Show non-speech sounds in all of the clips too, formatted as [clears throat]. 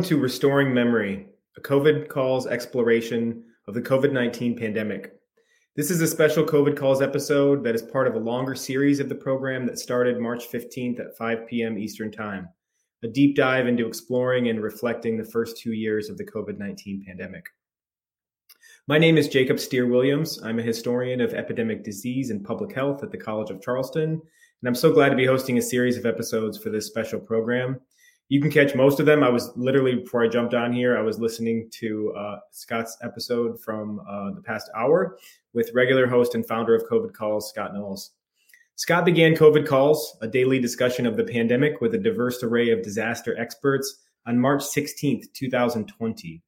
Welcome to Restoring Memory, a COVID calls exploration of the COVID 19 pandemic. This is a special COVID calls episode that is part of a longer series of the program that started March 15th at 5 p.m. Eastern Time, a deep dive into exploring and reflecting the first two years of the COVID 19 pandemic. My name is Jacob Steere-Williams. I'm a historian of epidemic disease and public health at the College of Charleston, and I'm so glad to be hosting a series of episodes for this special program you can catch most of them. I was literally before I jumped on here, I was listening to uh, Scott's episode from uh, the past hour with regular host and founder of COVID Calls, Scott Knowles. Scott began COVID Calls, a daily discussion of the pandemic with a diverse array of disaster experts, on March 16th, 2020.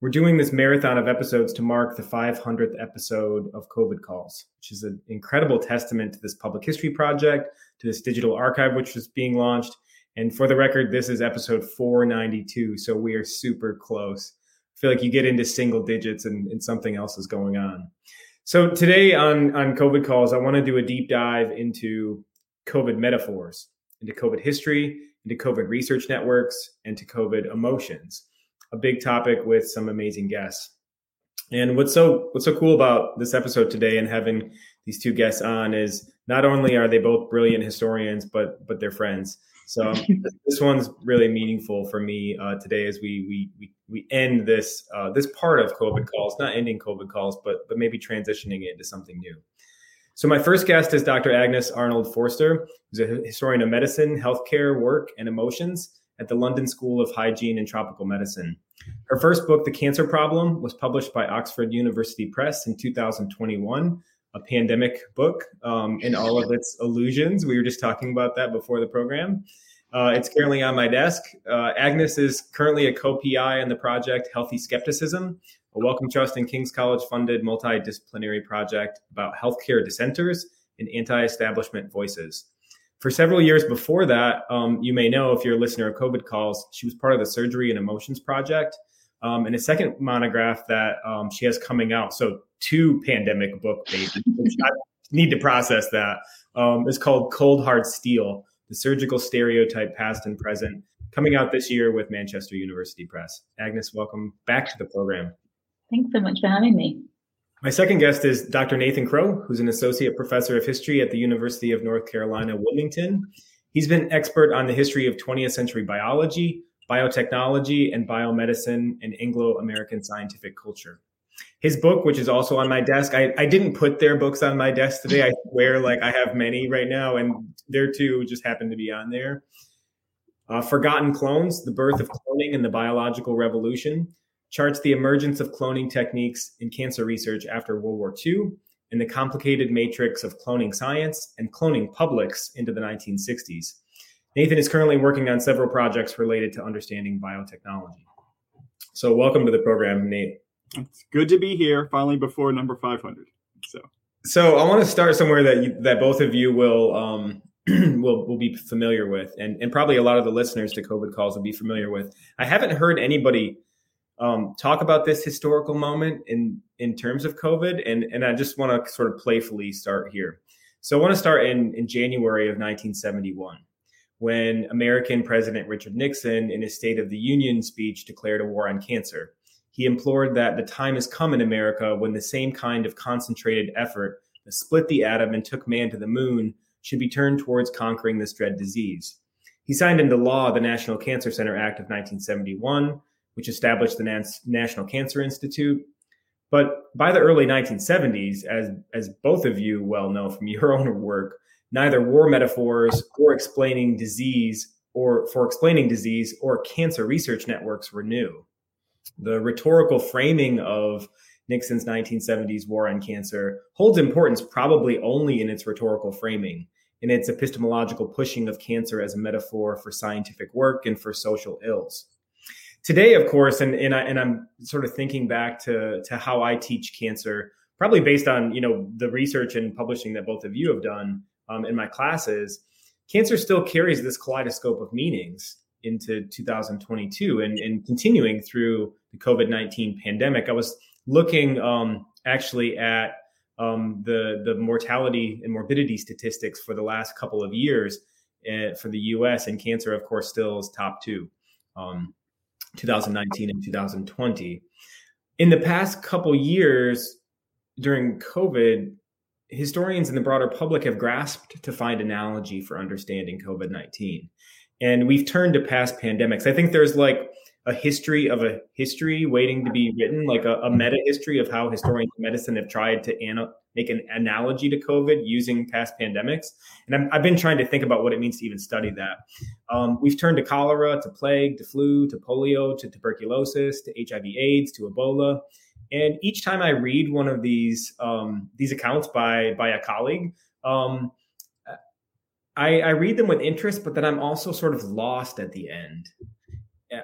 We're doing this marathon of episodes to mark the 500th episode of COVID Calls, which is an incredible testament to this public history project, to this digital archive, which was being launched and for the record, this is episode 492. So we are super close. I feel like you get into single digits and, and something else is going on. So today on, on COVID calls, I want to do a deep dive into COVID metaphors, into COVID history, into COVID research networks, and to COVID emotions. A big topic with some amazing guests. And what's so what's so cool about this episode today and having these two guests on is not only are they both brilliant historians, but but they're friends. So [laughs] this one's really meaningful for me uh, today as we we we we end this uh, this part of COVID calls, not ending COVID calls, but but maybe transitioning it into something new. So my first guest is Dr. Agnes Arnold Forster, who's a historian of medicine, healthcare, work, and emotions at the London School of Hygiene and Tropical Medicine. Her first book, The Cancer Problem, was published by Oxford University Press in 2021 a pandemic book um, in all of its illusions. We were just talking about that before the program. Uh, it's currently on my desk. Uh, Agnes is currently a co-PI on the project Healthy Skepticism, a Wellcome Trust and King's College funded multidisciplinary project about healthcare dissenters and anti-establishment voices. For several years before that, um, you may know if you're a listener of COVID calls, she was part of the Surgery and Emotions Project, um, and a second monograph that um, she has coming out. So two pandemic book babies. I [laughs] need to process that. Um, it's called Cold Hard Steel: The Surgical Stereotype, Past and Present, coming out this year with Manchester University Press. Agnes, welcome back to the program. Thanks so much for having me. My second guest is Dr. Nathan Crowe, who's an associate professor of history at the University of North Carolina, Wilmington. He's been expert on the history of 20th century biology, biotechnology, and biomedicine in Anglo American scientific culture. His book, which is also on my desk, I, I didn't put their books on my desk today. I swear, like I have many right now, and their two just happen to be on there. Uh, Forgotten Clones, The Birth of Cloning and the Biological Revolution, charts the emergence of cloning techniques in cancer research after World War II and the complicated matrix of cloning science and cloning publics into the 1960s. Nathan is currently working on several projects related to understanding biotechnology. So, welcome to the program, Nate. It's good to be here finally before number 500. So, so I want to start somewhere that you, that both of you will um, [clears throat] will will be familiar with, and and probably a lot of the listeners to COVID calls will be familiar with. I haven't heard anybody um, talk about this historical moment in in terms of COVID, and and I just want to sort of playfully start here. So I want to start in in January of 1971 when American President Richard Nixon, in his State of the Union speech, declared a war on cancer. He implored that the time has come in America when the same kind of concentrated effort that split the atom and took man to the moon should be turned towards conquering this dread disease. He signed into law the National Cancer Center Act of 1971, which established the National Cancer Institute. But by the early 1970s, as, as both of you well know from your own work, neither war metaphors or explaining disease or for explaining disease or cancer research networks were new. The rhetorical framing of Nixon's 1970s war on cancer holds importance probably only in its rhetorical framing, in its epistemological pushing of cancer as a metaphor for scientific work and for social ills. Today, of course, and, and, I, and I'm sort of thinking back to, to how I teach cancer, probably based on you know the research and publishing that both of you have done um, in my classes, cancer still carries this kaleidoscope of meanings into 2022 and, and continuing through the COVID 19 pandemic. I was looking um, actually at um, the, the mortality and morbidity statistics for the last couple of years uh, for the US, and cancer, of course, still is top two. Um, 2019 and 2020. In the past couple years during COVID, historians and the broader public have grasped to find analogy for understanding COVID 19. And we've turned to past pandemics. I think there's like a history of a history waiting to be written, like a, a meta history of how historians of medicine have tried to make an analogy to COVID using past pandemics. And i have been trying to think about what it means to even study that. Um, we've turned to cholera, to plague, to flu, to polio, to tuberculosis, to HIV/AIDS, to Ebola. And each time I read one of these um, these accounts by by a colleague, um, I, I read them with interest, but then I'm also sort of lost at the end.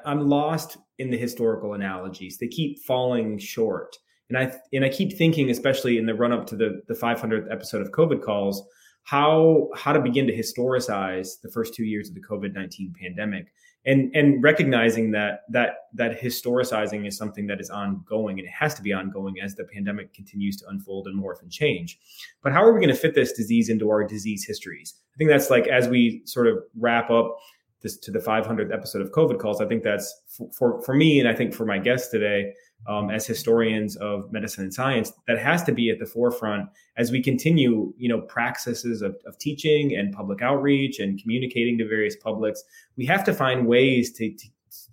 I'm lost in the historical analogies. They keep falling short. And I and I keep thinking, especially in the run up to the the 500th episode of COVID calls, how how to begin to historicize the first two years of the COVID 19 pandemic, and and recognizing that that that historicizing is something that is ongoing and it has to be ongoing as the pandemic continues to unfold and morph and change. But how are we going to fit this disease into our disease histories? I think that's like as we sort of wrap up this to the 500th episode of COVID calls. I think that's for, for, for me, and I think for my guests today, um, as historians of medicine and science, that has to be at the forefront as we continue, you know, practices of, of teaching and public outreach and communicating to various publics. We have to find ways to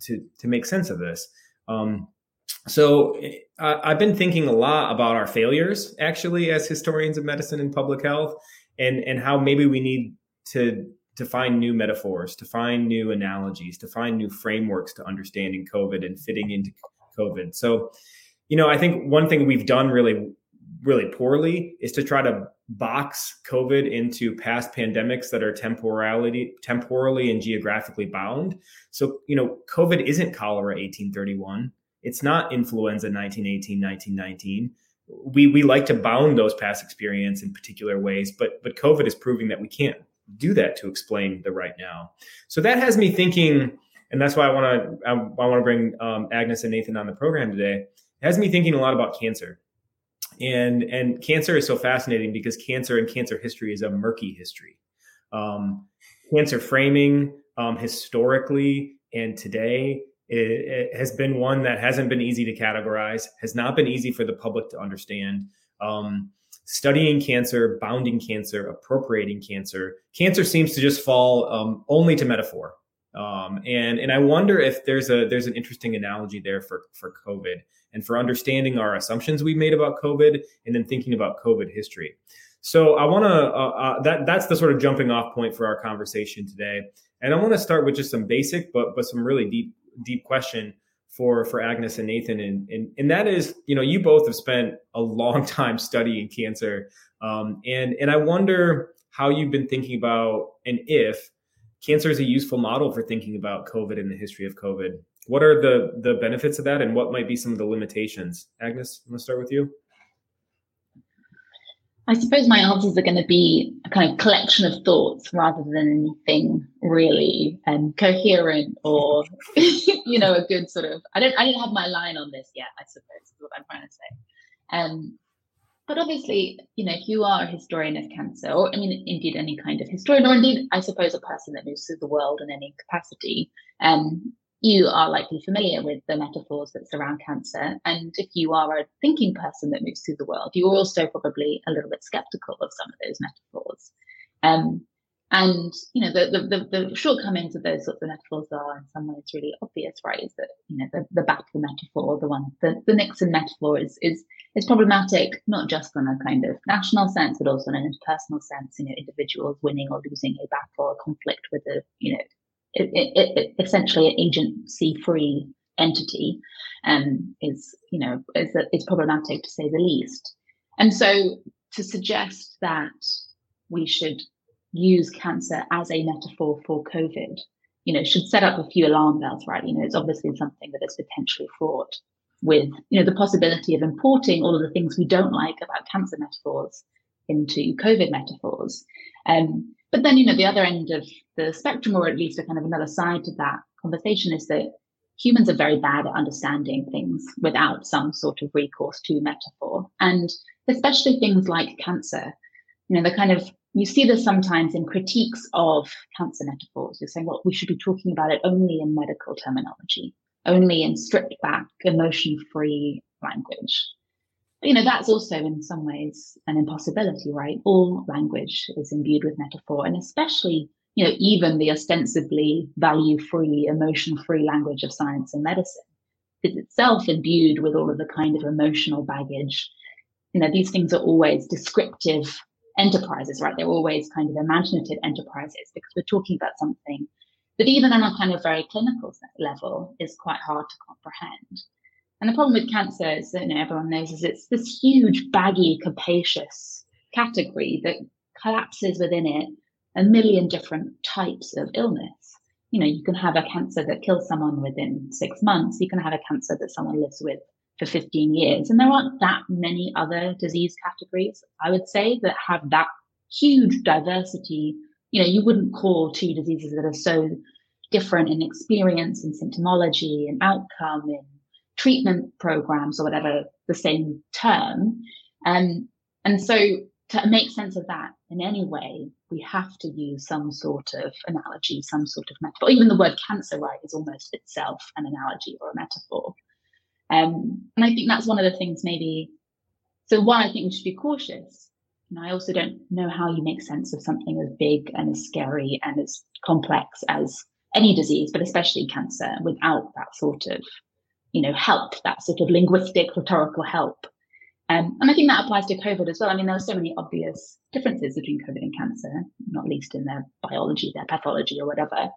to to, make sense of this. Um, so I've been thinking a lot about our failures, actually, as historians of medicine and public health, and and how maybe we need to to find new metaphors, to find new analogies, to find new frameworks to understanding COVID and fitting into COVID. So, you know, I think one thing we've done really, really poorly is to try to box COVID into past pandemics that are temporality, temporally and geographically bound. So, you know, COVID isn't cholera 1831. It's not influenza 1918, 1919 we we like to bound those past experience in particular ways, but but COVID is proving that we can't do that to explain the right now. So that has me thinking, and that's why I want to I, I want to bring um, Agnes and Nathan on the program today. It has me thinking a lot about cancer, and and cancer is so fascinating because cancer and cancer history is a murky history. Um, cancer framing um, historically and today it, it, has been one that hasn't been easy to categorize, has not been easy for the public to understand. Um, studying cancer, bounding cancer, appropriating cancer. Cancer seems to just fall um, only to metaphor. Um, and and I wonder if there's a there's an interesting analogy there for for COVID and for understanding our assumptions we made about COVID and then thinking about COVID history. So I want to uh, uh, that that's the sort of jumping off point for our conversation today. And I want to start with just some basic but but some really deep deep question for for Agnes and Nathan, and and and that is, you know, you both have spent a long [laughs] time studying cancer, um, and and I wonder how you've been thinking about and if cancer is a useful model for thinking about COVID and the history of COVID. What are the the benefits of that, and what might be some of the limitations? Agnes, I'm going to start with you. I suppose my answers are going to be a kind of collection of thoughts rather than anything really um, coherent or, [laughs] you know, a good sort of. I don't. I didn't have my line on this yet. I suppose is what I'm trying to say. Um, but obviously, you know, if you are a historian of cancer, or I mean, indeed, any kind of historian, or indeed, I suppose, a person that moves through the world in any capacity, um, you are likely familiar with the metaphors that surround cancer. And if you are a thinking person that moves through the world, you're also probably a little bit skeptical of some of those metaphors. Um, and you know the, the, the shortcomings of those sorts of metaphors are in some ways really obvious, right? Is that you know the, the back metaphor, the one the, the Nixon metaphor is is is problematic not just in a kind of national sense, but also in an interpersonal sense. You know, individuals winning or losing a battle, a conflict with a you know it, it, it, essentially an agency-free entity um, is, you know, is, is problematic to say the least. And so to suggest that we should use cancer as a metaphor for COVID, you know, should set up a few alarm bells, right? You know, it's obviously something that is potentially fraught with, you know, the possibility of importing all of the things we don't like about cancer metaphors into COVID metaphors. Um, but then, you know, the other end of the spectrum, or at least a kind of another side to that conversation, is that humans are very bad at understanding things without some sort of recourse to metaphor. And especially things like cancer, you know, the kind of, you see this sometimes in critiques of cancer metaphors. You're saying, well, we should be talking about it only in medical terminology. only in stripped back, emotion free language. You know, that's also in some ways an impossibility, right? All language is imbued with metaphor, and especially, you know, even the ostensibly value free, emotion free language of science and medicine is itself imbued with all of the kind of emotional baggage. You know, these things are always descriptive enterprises, right? They're always kind of imaginative enterprises because we're talking about something that even on a kind of very clinical level is quite hard to comprehend. And the problem with cancer is that you know, everyone knows is it's this huge, baggy, capacious category that collapses within it a million different types of illness. You know, you can have a cancer that kills someone within six months. You can have a cancer that someone lives with for 15 years. And there aren't that many other disease categories, I would say, that have that huge diversity. You know, you wouldn't call two diseases that are so different in experience and symptomology and outcome and treatment programs or whatever the same term. Um, and so to make sense of that in any way, we have to use some sort of analogy, some sort of metaphor. Even the word cancer, right, is almost itself an analogy or a metaphor. Um, and I think that's one of the things maybe. So one, I think we should be cautious. And I also don't know how you make sense of something as big and as scary and as complex as any disease, but especially cancer, without that sort of, you know, help, that sort of linguistic rhetorical help. Um, and I think that applies to COVID as well. I mean, there are so many obvious differences between COVID and cancer, not least in their biology, their pathology, or whatever.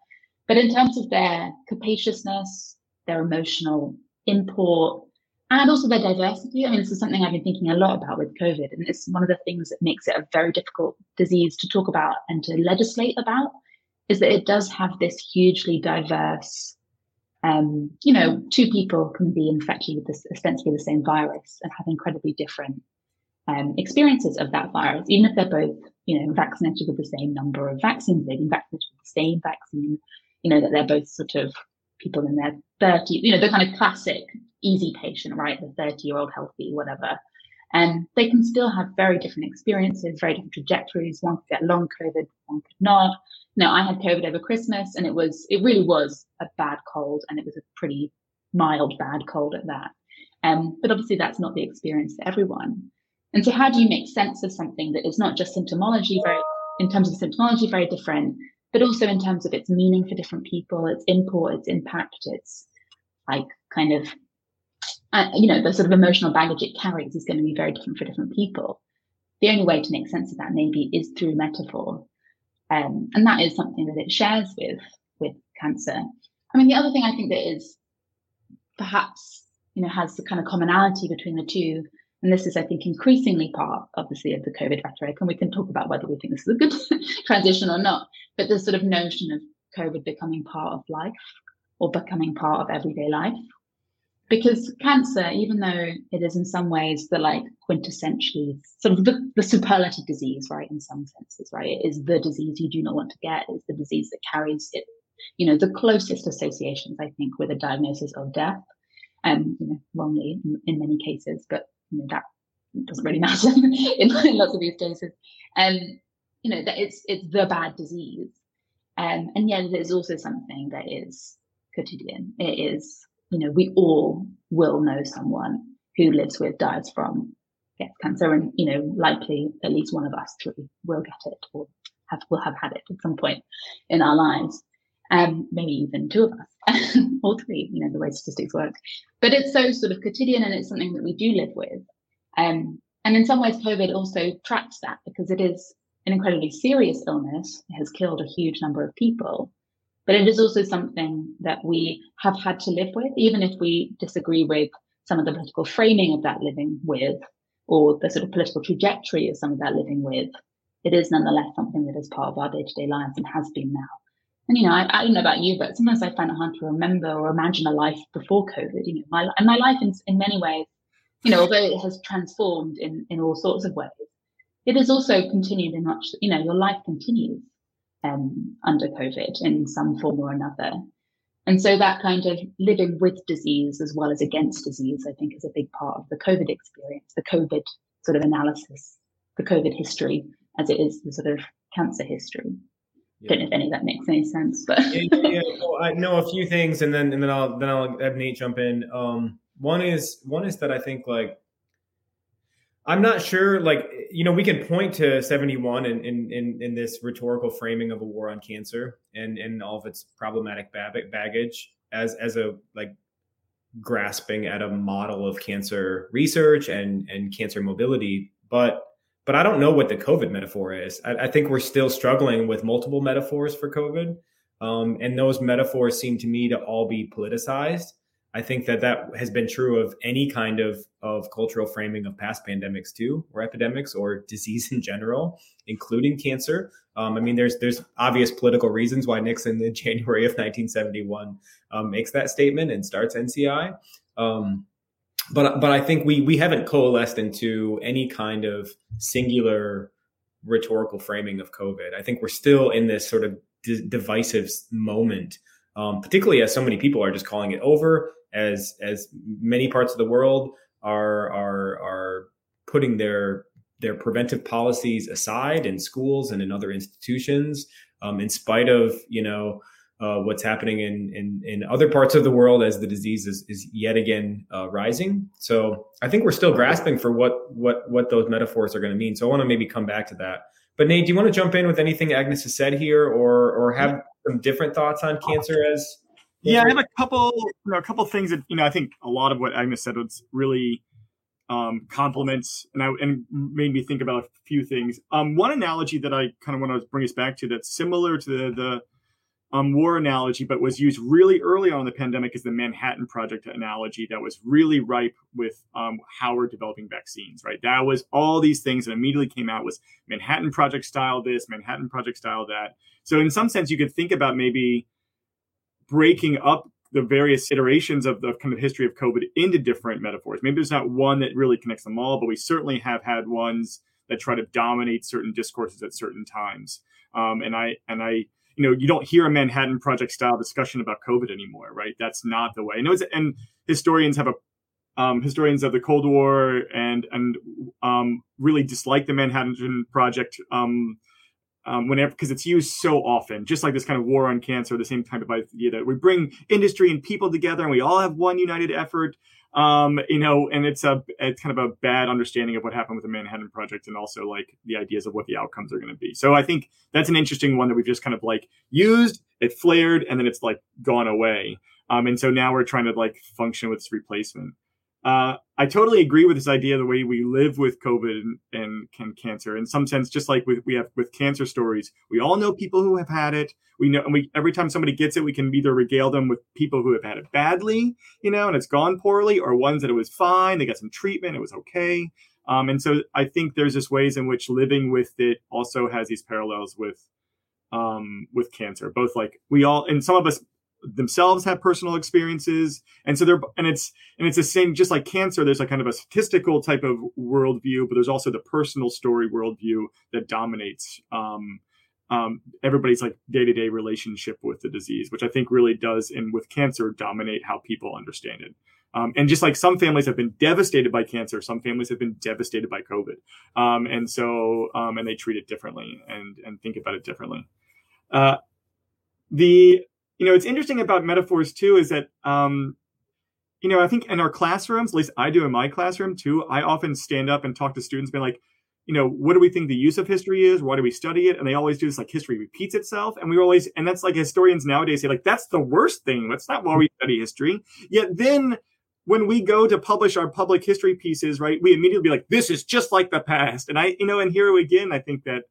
But in terms of their capaciousness, their emotional import, and also their diversity. I mean, this is something I've been thinking a lot about with COVID, and it's one of the things that makes it a very difficult disease to talk about and to legislate about, is that it does have this hugely diverse. Um, you know, two people can be infected with this ostensibly the same virus and have incredibly different um, experiences of that virus, even if they're both, you know, vaccinated with the same number of vaccines, they've been vaccinated with the same vaccine, you know, that they're both sort of people in their 30, you know, the kind of classic easy patient, right? The 30 year old healthy, whatever. And they can still have very different experiences, very different trajectories. One could get long COVID, one could not. No, I had COVID over Christmas and it was, it really was a bad cold and it was a pretty mild bad cold at that. Um, but obviously that's not the experience for everyone. And so how do you make sense of something that is not just symptomology, very, in terms of symptomology, very different, but also in terms of its meaning for different people, its import, its impact, its like kind of, uh, you know, the sort of emotional baggage it carries is going to be very different for different people. The only way to make sense of that maybe is through metaphor. Um, and that is something that it shares with, with cancer. I mean, the other thing I think that is perhaps, you know, has the kind of commonality between the two and this is, I think, increasingly part, obviously, of the COVID rhetoric. And we can talk about whether we think this is a good [laughs] transition or not. But the sort of notion of COVID becoming part of life or becoming part of everyday life. Because cancer, even though it is in some ways the like quintessentially sort of the, the superlative disease, right, in some senses, right? It is the disease you do not want to get. It's the disease that carries it, you know, the closest associations, I think, with a diagnosis of death. Um, you know, wrongly in, in many cases, but that doesn't really matter [laughs] in, in, lots of these cases. And um, you know that it's it's the bad disease, um, and yet it is also something that is quotidian. It is you know we all will know someone who lives with, dies from, gets cancer, and you know likely at least one of us three will get it or have will have had it at some point in our lives. Um, maybe even two of us, [laughs] or three, you know, the way statistics work. But it's so sort of quotidian and it's something that we do live with. Um, and in some ways, COVID also tracks that because it is an incredibly serious illness. It has killed a huge number of people. But it is also something that we have had to live with, even if we disagree with some of the political framing of that living with, or the sort of political trajectory of some of that living with. It is nonetheless something that is part of our day to day lives and has been now and you know, I, I, don't know about you, but sometimes I find it hard to remember or imagine a life before COVID. You know, my and my life in in many ways, you know, although it has transformed in in all sorts of ways, it has also continued in much. You know, your life continues um, under COVID in some form or another. And so that kind of living with disease as well as against disease, I think, is a big part of the COVID experience, the COVID sort of analysis, the COVID history, as it is the sort of cancer history. Yeah. don't know if any of that makes any sense, but yeah, yeah, well, I know a few things, and then and then I'll then I'll have Nate jump in. Um, one is one is that I think like I'm not sure, like you know, we can point to 71 in in in, in this rhetorical framing of a war on cancer and and all of its problematic baggage as as a like grasping at a model of cancer research and and cancer mobility, but but I don't know what the COVID metaphor is. I, I think we're still struggling with multiple metaphors for COVID, um, and those metaphors seem to me to all be politicized. I think that that has been true of any kind of, of cultural framing of past pandemics too, or epidemics, or disease [laughs] in general, including cancer. Um, I mean, there's there's obvious political reasons why Nixon in [laughs] January of 1971 um, makes that statement and starts NCI. Um, but but I think we we haven't coalesced into any kind of singular rhetorical framing of COVID. I think we're still in this sort of d- divisive moment, um, particularly as so many people are just calling it over, as as many parts of the world are are are putting their their preventive policies aside in schools and in other institutions, um, in spite of you know uh, what's happening in, in, in other parts of the world as the disease is, is yet again uh, rising. So I think we're still grasping for what what what those metaphors are going to mean. So I want to maybe come back to that. But Nate, do you want to jump in with anything Agnes has said here, or or have some different thoughts on cancer as? Yeah, I have a couple, you know, a couple things that you know. I think a lot of what Agnes said was really um, compliments and I, and made me think about a few things. Um, one analogy that I kind of want to bring us back to that's similar to the, the um, war analogy, but was used really early on in the pandemic is the Manhattan Project analogy that was really ripe with um, how we're developing vaccines, right? That was all these things that immediately came out was Manhattan Project style this, Manhattan Project style that. So in some sense, you could think about maybe breaking up the various iterations of the kind of history of COVID into different metaphors. Maybe there's not one that really connects them all, but we certainly have had ones that try to dominate certain discourses at certain times. Um, and I and I you know, you don't hear a Manhattan Project style discussion about COVID anymore, right? That's not the way. No, and historians have a um, historians of the Cold War and and um, really dislike the Manhattan Project um, um, whenever because it's used so often, just like this kind of war on cancer, the same type of idea that we bring industry and people together and we all have one united effort um, you know, and it's a it's kind of a bad understanding of what happened with the Manhattan Project and also like the ideas of what the outcomes are going to be. So I think that's an interesting one that we've just kind of like used, it flared, and then it's like gone away. Um, and so now we're trying to like function with this replacement. Uh, I totally agree with this idea of the way we live with COVID and, and, cancer. In some sense, just like with, we have with cancer stories, we all know people who have had it. We know, and we every time somebody gets it, we can either regale them with people who have had it badly, you know, and it's gone poorly, or ones that it was fine, they got some treatment, it was okay. Um, and so I think there's just ways in which living with it also has these parallels with um, with cancer. Both like we all, and some of us themselves have personal experiences. And so they're and it's and it's the same just like cancer there's a kind of a statistical type of worldview but there's also the personal story worldview that dominates um, um, everybody's like day-to-day relationship with the disease which i think really does and with cancer dominate how people understand it. Um, and just like some families have been devastated by cancer some families have been devastated by covid. Um, and so um, and they treat it differently and and think about it differently. Uh, the you know, it's interesting about metaphors too is that, um, you know, I think in our classrooms, at least I do in my classroom too, I often stand up and talk to students, be like, you know, what do we think the use of history is? Why do we study it? And they always do this like history repeats itself. And we always, and that's like historians nowadays say, like, that's the worst thing. That's not why we study history. Yet then when we go to publish our public history pieces, right, we immediately be like, this is just like the past. And I, you know, and here again, I think that,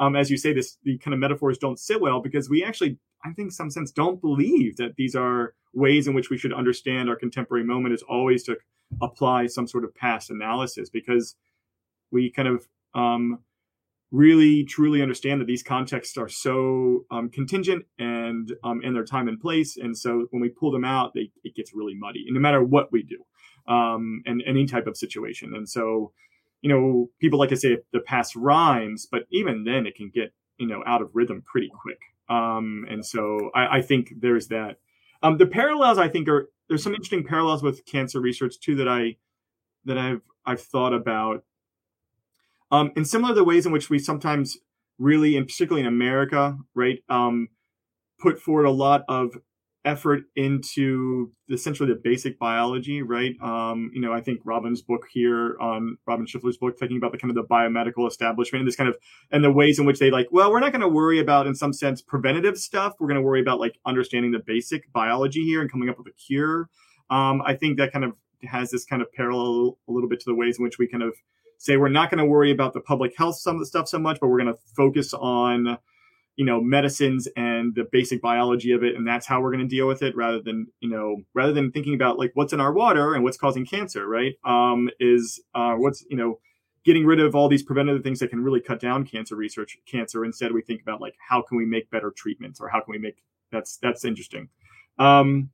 um, as you say, this, the kind of metaphors don't sit well because we actually I think, some sense, don't believe that these are ways in which we should understand our contemporary moment is always to apply some sort of past analysis because we kind of um, really truly understand that these contexts are so um, contingent and um, in their time and place. And so when we pull them out, they, it gets really muddy, and no matter what we do um, and any type of situation. And so, you know, people like to say the past rhymes, but even then it can get, you know, out of rhythm pretty quick. Um, and so I, I, think there's that. Um, the parallels I think are there's some interesting parallels with cancer research too that I that I've I've thought about. Um, and similar the ways in which we sometimes really, and particularly in America, right, um, put forward a lot of effort into essentially the basic biology, right? Um, you know, I think Robin's book here on Robin Scheffler's book, talking about the kind of the biomedical establishment and this kind of and the ways in which they like, well, we're not going to worry about in some sense preventative stuff. We're going to worry about like understanding the basic biology here and coming up with a cure. Um, I think that kind of has this kind of parallel a little bit to the ways in which we kind of say we're not going to worry about the public health some of the stuff so much, but we're going to focus on you know medicines and the basic biology of it and that's how we're going to deal with it rather than you know rather than thinking about like what's in our water and what's causing cancer right? Um is uh what's you know getting rid of all these preventative things that can really cut down cancer research cancer. Instead we think about like how can we make better treatments or how can we make that's that's interesting. Um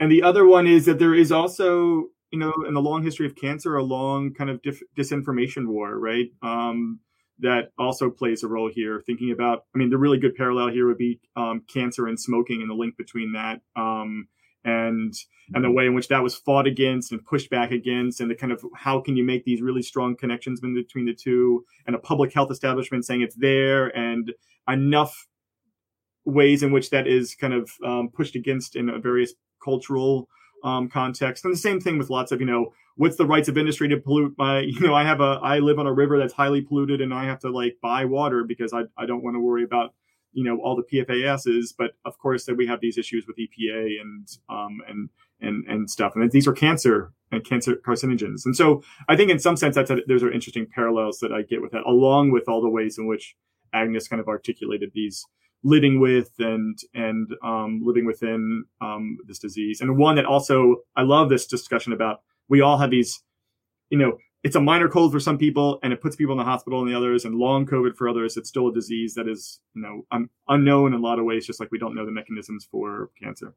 and the other one is that there is also you know in the long history of cancer a long kind of dif- disinformation war right? Um that also plays a role here. Thinking about, I mean, the really good parallel here would be um, cancer and smoking and the link between that, um, and and the way in which that was fought against and pushed back against, and the kind of how can you make these really strong connections between the two, and a public health establishment saying it's there, and enough ways in which that is kind of um, pushed against in various cultural um, context, and the same thing with lots of you know what's the rights of industry to pollute my [laughs] you know i have a i live on a river that's highly polluted and i have to like buy water because i, I don't want to worry about you know all the pfas's but of course that we have these issues with epa and um and and and stuff. And these are cancer and cancer carcinogens. And so i think in some sense that's a, those are interesting parallels that i get with that along with all the ways in which agnes kind of articulated these living with and and um, living within um, this disease and one that also i love this discussion about we all have these, you know, it's a minor cold for some people and it puts people in the hospital and the others and long COVID for others. It's still a disease that is, you know, un- unknown in a lot of ways, just like we don't know the mechanisms for cancer.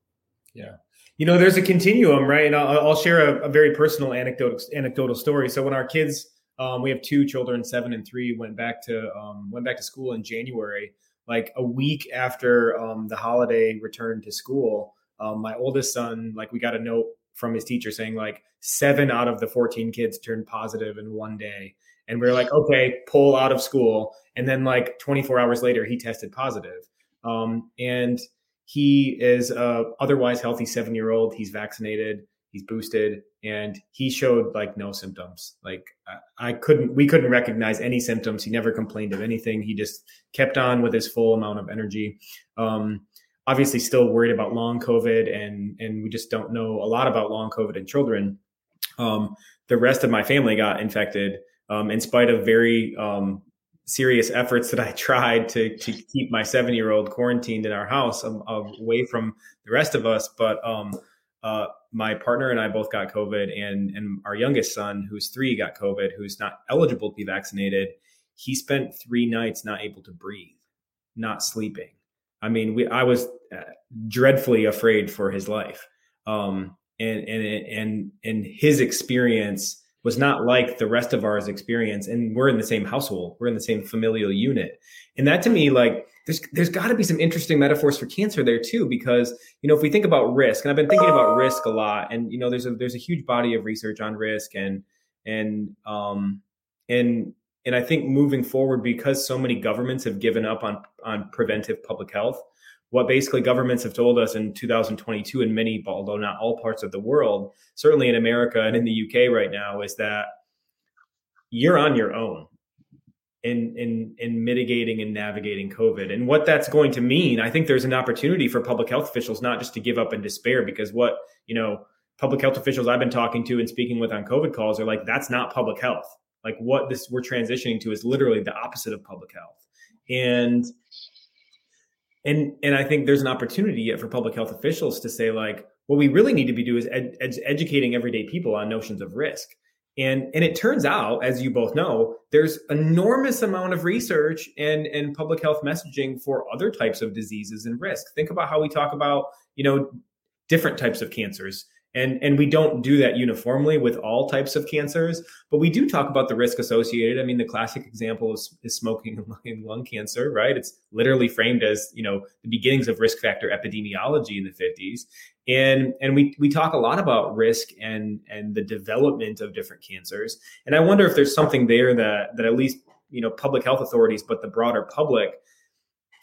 Yeah. You know, there's a continuum, right? And I'll, I'll share a, a, very personal anecdotal, anecdotal story. So when our kids, um, we have two children, seven and three, went back to, um, went back to school in January, like a week after, um, the holiday returned to school, um, my oldest son, like we got a note from his teacher saying like seven out of the 14 kids turned positive in one day. And we are like, okay, pull out of school. And then like 24 hours later, he tested positive. Um, and he is a otherwise healthy seven year old. He's vaccinated, he's boosted, and he showed like no symptoms. Like I, I couldn't, we couldn't recognize any symptoms. He never complained of anything. He just kept on with his full amount of energy. Um, obviously still worried about long COVID and and we just don't know a lot about long COVID in children. Um, the rest of my family got infected um, in spite of very um, serious efforts that I [laughs] tried to to keep my seven year old quarantined in our house um, away from the rest of us. But um, uh, my partner and I both got COVID, and and our youngest son, who's three, got COVID, who's not eligible to be vaccinated. He spent three nights not able to breathe, not sleeping. I mean, we I was uh, dreadfully afraid for his life, um, and and and and his experience was not like the rest of ours experience. And we're in the same household, we're in the same familial unit, and that to me, like, there's there's got to be some interesting metaphors for cancer there too, because you know if we think about risk, and I've been thinking about risk a lot, and you know there's a there's a huge body of research on risk, and and um and and I think moving forward, because so many governments have given up on on preventive public health, what basically governments have told us in 2022 in many, although not all parts of the world, certainly in America and in the UK right now, is that you're on your own in in in mitigating and navigating COVID. And what that's going to mean, I think there's an opportunity for public health officials not just to give up and despair, because what you know public health officials I've been talking to and speaking with on COVID calls are like, that's not public health. Like what this we're transitioning to is literally the opposite of public health. And and and i think there's an opportunity yet for public health officials to say like what we really need to be doing is ed- ed- educating everyday people on notions of risk and and it turns out as you both know there's enormous amount of research and and public health messaging for other types of diseases and risk. Think about how we talk about you know different types of cancers. And and we don't do that uniformly with all types of cancers but we do talk about the risk associated. I mean the classic example is, is smoking [laughs] and lung cancer right? It's literally framed as you know the beginnings of risk factor epidemiology in the 50s and and we we talk a lot about risk and and the development of different cancers. And i wonder if there's something there that that at least you know public health authorities, but the broader public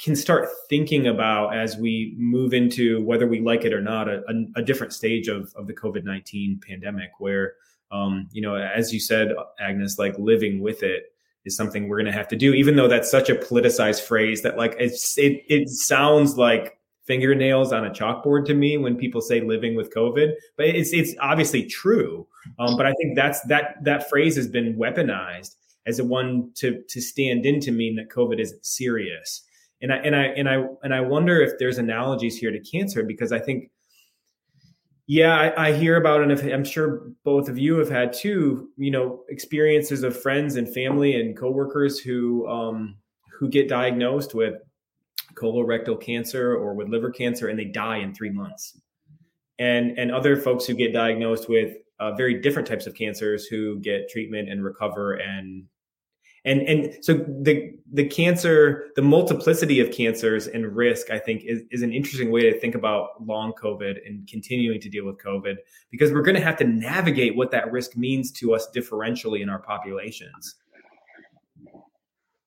can start thinking about as we move into whether we like it or not a, a, a different stage of, of the covid-19 pandemic where um, you know as you said agnes like living with it is something we're going to have to do even though that's such a politicized phrase that like it's it, it sounds like fingernails on a chalkboard to me when people say living with covid but it's it's obviously true um, but i think that's that that phrase has been weaponized as a one to to stand in to mean that covid isn't serious and i and i and i and i wonder if there's analogies here to cancer because i think yeah, I, I, hear about, and if, I'm sure both of you have had too. You know, experiences of friends and family and coworkers who um, who get diagnosed with colorectal cancer or with liver cancer, and they die in three months. And and other folks who get diagnosed with uh, very different types of cancers who get treatment and recover and and and so the the cancer the multiplicity of cancers and risk i think is, is an interesting way to think about long covid and continuing to deal with covid because we're going to have to navigate what that risk means to us differentially in our populations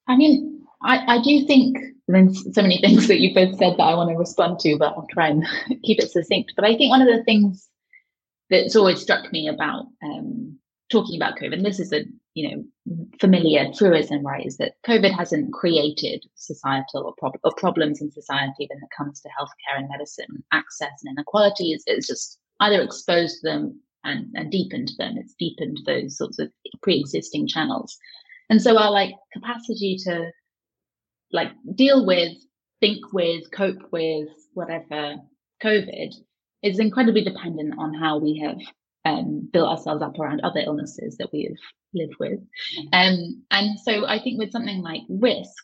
i mean i i do think there's so many [laughs] things that you both said that i want to respond to but i'll try and [laughs] keep it succinct but i think one of the things that's always struck me about um, talking about covid and this is a you know familiar truism, right, is that COVID hasn't created societal or, prob- or problems in society when it comes to healthcare and medicine access and inequalities. It's just either exposed them and, and deepened them. It's deepened those sorts of pre-existing channels. And so our like capacity to like deal with, think with, cope with whatever COVID is incredibly dependent on how we have um, built ourselves up around other illnesses that we've lived with. Mm-hmm. Um, and so I think with something like risk,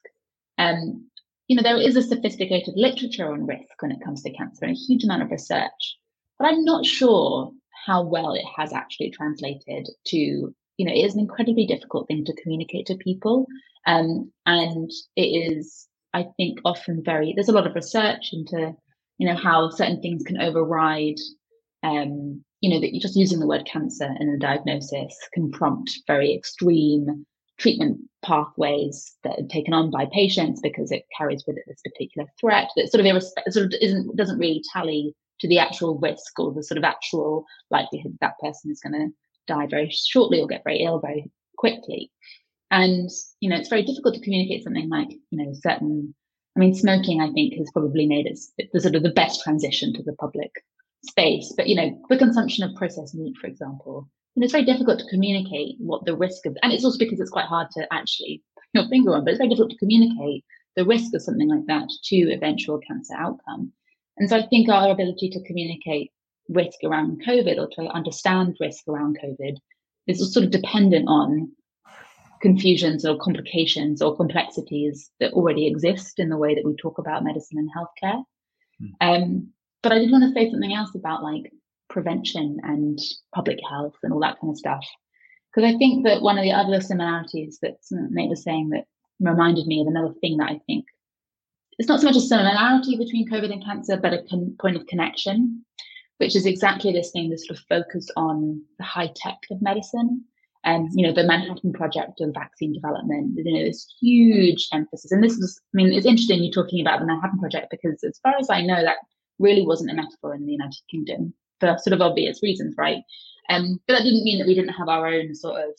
um, you know, there is a sophisticated literature on risk when it comes to cancer and a huge amount of research, but I'm not sure how well it has actually translated to, you know, it is an incredibly difficult thing to communicate to people. Um, and it is, I think, often very, there's a lot of research into, you know, how certain things can override um, you know, that you're just using the word cancer in a diagnosis can prompt very extreme treatment pathways that are taken on by patients because it carries with it this particular threat that sort of, sort of isn't doesn't really tally to the actual risk or the sort of actual likelihood that, that person is going to die very shortly or get very ill very quickly. And you know, it's very difficult to communicate something like you know certain. I mean, smoking I think has probably made it the sort of the best transition to the public space. But you know, the consumption of processed meat, for example, and it's very difficult to communicate what the risk of, and it's also because it's quite hard to actually put your finger on, but it's very difficult to communicate the risk of something like that to eventual cancer outcome. And so I think our ability to communicate risk around COVID or to understand risk around COVID is sort of dependent on confusions or complications or complexities that already exist in the way that we talk about medicine and healthcare. Mm. Um, but I did want to say something else about like prevention and public health and all that kind of stuff. Because I think that one of the other similarities that Nate was saying that reminded me of another thing that I think it's not so much a similarity between COVID and cancer, but a con- point of connection, which is exactly this thing, this sort of focus on the high tech of medicine. And you know the Manhattan Project of vaccine development, you know this huge emphasis. And this is, I mean, it's interesting you're talking about the Manhattan Project because, as far as I know, that really wasn't a metaphor in the United Kingdom for sort of obvious reasons, right? Um, but that didn't mean that we didn't have our own sort of,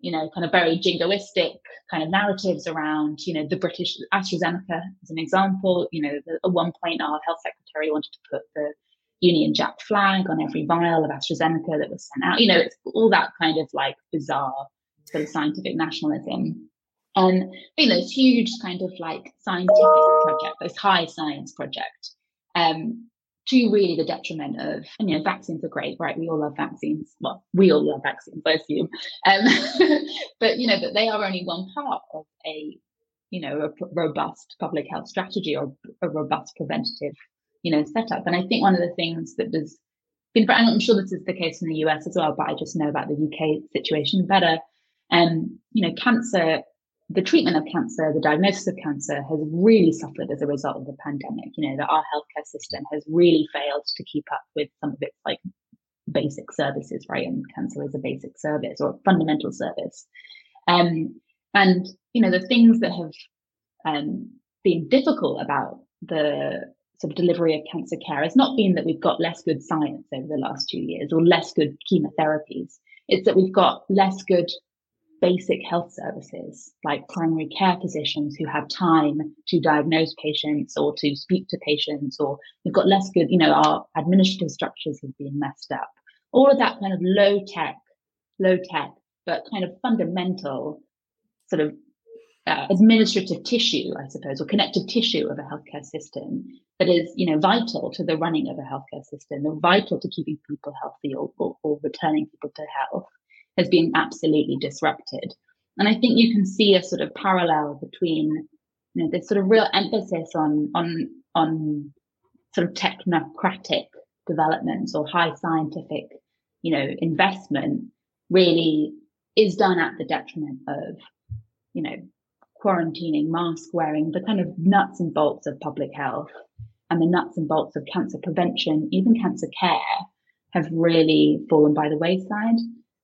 you know, kind of very jingoistic kind of narratives around, you know, the British AstraZeneca as an example. You know, the, at one point our health secretary wanted to put the Union Jack flag on every vial of AstraZeneca that was sent out. You know, it's all that kind of like bizarre sort of scientific nationalism. And you know, this huge kind of like scientific project, this high science project um, to really the detriment of, you know, vaccines are great, right? We all love vaccines. Well, we all love vaccines, I assume. Um, [laughs] but, you know, but they are only one part of a, you know, a robust public health strategy or a robust preventative, you know, setup. And I think one of the things that has been, and I'm sure this is the case in the US as well, but I just know about the UK situation better. Um, you know, cancer the treatment of cancer, the diagnosis of cancer has really suffered as a result of the pandemic. You know, that our healthcare system has really failed to keep up with some of its like basic services, right? And cancer is a basic service or a fundamental service. Um, and you know the things that have um, been difficult about the sort of delivery of cancer care has not been that we've got less good science over the last two years or less good chemotherapies. It's that we've got less good basic health services like primary care physicians who have time to diagnose patients or to speak to patients or we've got less good you know our administrative structures have been messed up all of that kind of low tech low tech but kind of fundamental sort of administrative tissue i suppose or connective tissue of a healthcare system that is you know vital to the running of a healthcare system or vital to keeping people healthy or, or, or returning people to health has been absolutely disrupted. And I think you can see a sort of parallel between you know this sort of real emphasis on on on sort of technocratic developments or high scientific you know investment really is done at the detriment of you know quarantining mask wearing the kind of nuts and bolts of public health and the nuts and bolts of cancer prevention even cancer care have really fallen by the wayside.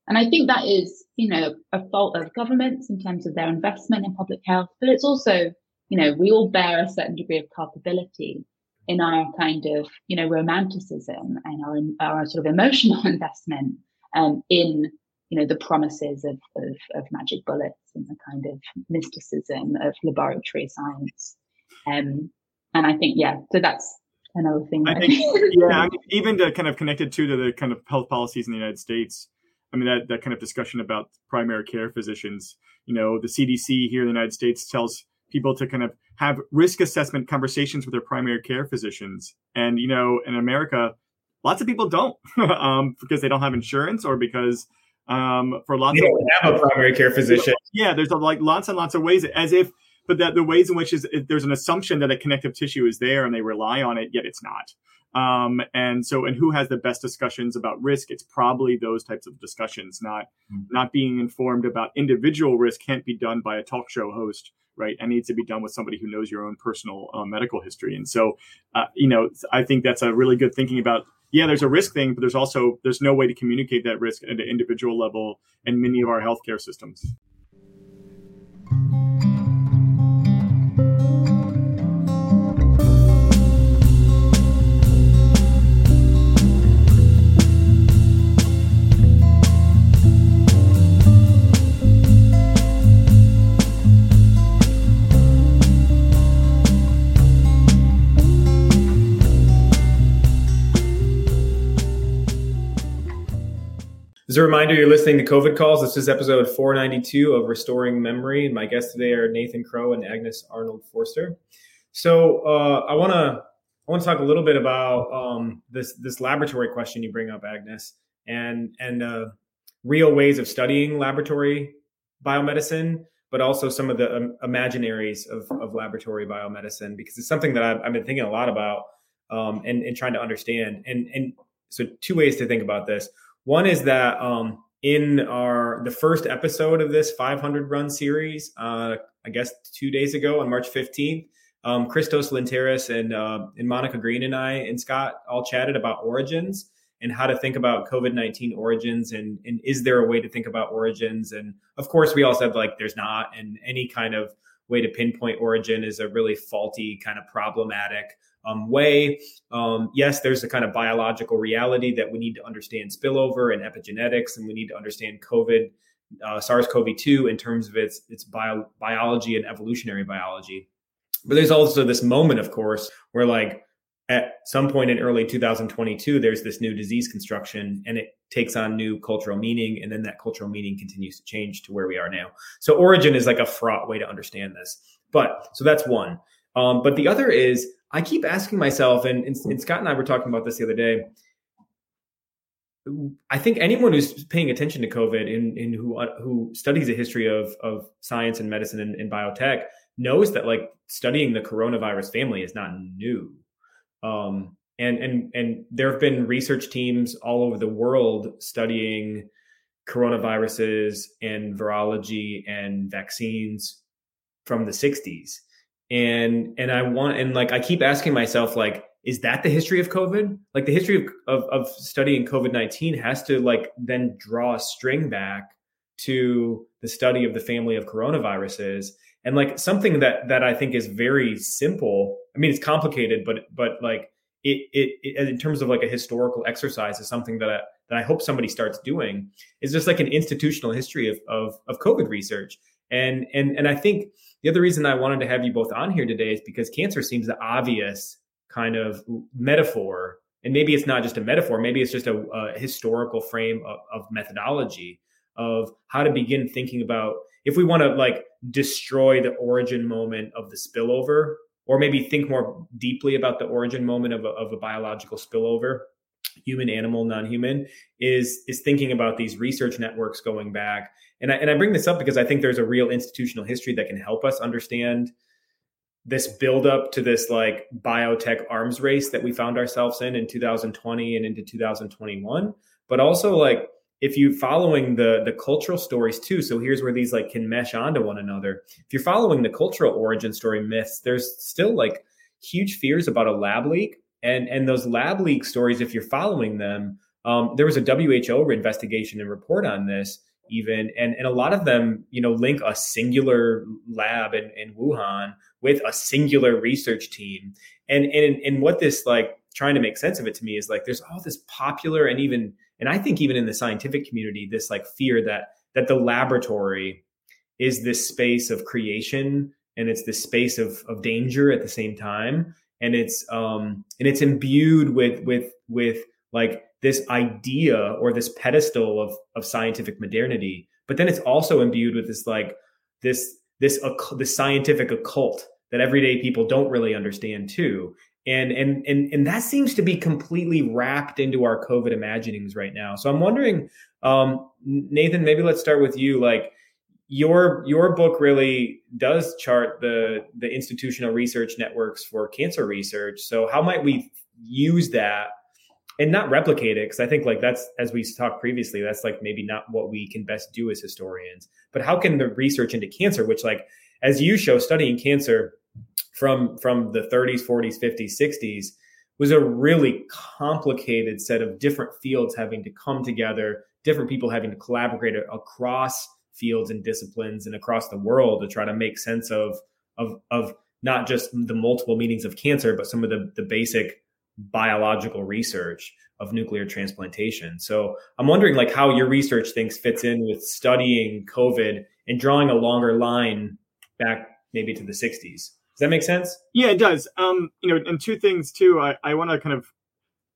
And I think that is, you know, a fault of governments in terms of their investment in public health, but it's also, you know, we all bear a certain degree of culpability in our kind of, you know, romanticism and our, our sort of emotional [laughs] investment um, in, you know, the promises of, of, of magic bullets and the kind of mysticism of laboratory science. Um, and I think, yeah, so that's another thing. I think, [laughs] yeah, [laughs] I mean, even to kind of connected to, to the kind of health policies in the United States, I mean, that, that kind of discussion about primary care physicians, you know, the CDC here in the United States tells people to kind of have risk assessment conversations with their primary care physicians. And, you know, in America, lots of people don't [laughs] um, because they don't have insurance or because um, for lots you of don't have a primary care physician. Yeah, there's a, like lots and lots of ways as if, but that the ways in which is there's an assumption that a connective tissue is there and they rely on it, yet it's not. Um, and so, and who has the best discussions about risk? It's probably those types of discussions, not mm-hmm. not being informed about individual risk can't be done by a talk show host, right? It needs to be done with somebody who knows your own personal uh, medical history. And so, uh, you know, I think that's a really good thinking about. Yeah, there's a risk thing, but there's also there's no way to communicate that risk at an individual level in many of our healthcare systems. As a reminder, you're listening to COVID Calls. This is episode 492 of Restoring Memory. And my guests today are Nathan Crowe and Agnes Arnold Forster. So uh, I want to I want to talk a little bit about um, this this laboratory question you bring up, Agnes, and and uh, real ways of studying laboratory biomedicine, but also some of the um, imaginaries of, of laboratory biomedicine, because it's something that I've, I've been thinking a lot about um, and, and trying to understand. And and so two ways to think about this. One is that um, in our the first episode of this 500 run series, uh, I guess two days ago on March 15th, um, Christos Lynteris and uh, and Monica Green and I and Scott all chatted about origins and how to think about COVID 19 origins and and is there a way to think about origins? And of course, we all said like there's not, and any kind of way to pinpoint origin is a really faulty kind of problematic um, way. Um, yes, there's a kind of biological reality that we need to understand spillover and epigenetics, and we need to understand COVID, uh, SARS-CoV-2 in terms of its its bio- biology and evolutionary biology. But there's also this moment, of course, where like at some point in early 2022, there's this new disease construction, and it takes on new cultural meaning, and then that cultural meaning continues to change to where we are now. So origin is like a fraught way to understand this. But so that's one. Um, but the other is I keep asking myself, and, and, and Scott and I were talking about this the other day. I think anyone who's paying attention to COVID and, and who uh, who studies the history of of science and medicine and, and, biotech knows that like studying the coronavirus family is not new. Um, and and and there have been research teams all over the world studying coronaviruses and virology and vaccines from the 60s and and i want and like i keep asking myself like is that the history of covid like the history of of, of studying covid-19 has to like then draw a string back to the study of the family of coronaviruses and like something that that I think is very simple. I mean, it's complicated, but but like it, it, it in terms of like a historical exercise is something that I, that I hope somebody starts doing is just like an institutional history of, of of COVID research. And and and I think the other reason I wanted to have you both on here today is because cancer seems the obvious kind of metaphor. And maybe it's not just a metaphor. Maybe it's just a, a historical frame of, of, methodology of how to begin thinking about if we want to like destroy the origin moment of the spillover or maybe think more deeply about the origin moment of a, of a biological spillover human animal non-human is is thinking about these research networks going back and I, and I bring this up because i think there's a real institutional history that can help us understand this build up to this like biotech arms race that we found ourselves in in 2020 and into 2021 but also like if you following the the cultural stories too so here's where these like can mesh onto one another. If you're following the cultural origin story myths there's still like huge fears about a lab leak. And and those lab leak stories if you're following them um, there was a who investigation and report on this even and and a lot of them you know link a singular lab in, in wuhan with a singular research team. And and and what this like trying to make sense of it to me is like there's all this popular and even and i think even in the scientific community this like fear that that the laboratory is this space of creation and it's this space of of danger at the same time. And it's um and it's imbued with with with like this idea or this pedestal of of scientific modernity but then it's also imbued with this like this this this scientific occult that everyday people don't really understand too. And and and and that seems to be completely wrapped into our covid imaginings right now. So i'm wondering um nathan maybe let's start with you. Like your your book really does chart the the institutional research networks for cancer research. So how might we use that and not replicate it because i think like that's as we talked previously that's like maybe not what we can best do as historians. But how can the research into cancer which like as you show studying cancer from from the 30s 40s 50s 60s was a really complicated set of different fields having to come together different people having to collaborate across fields and disciplines and across the world to try to make sense of of of not just the multiple meanings of cancer but some of the the basic biological research of nuclear transplantation. So I'm wondering like how your research thinks fits in with studying COVID and drawing a longer line back maybe to the 60s. Does that make sense? Yeah, it does. Um, you know, and two things too. I, I want to kind of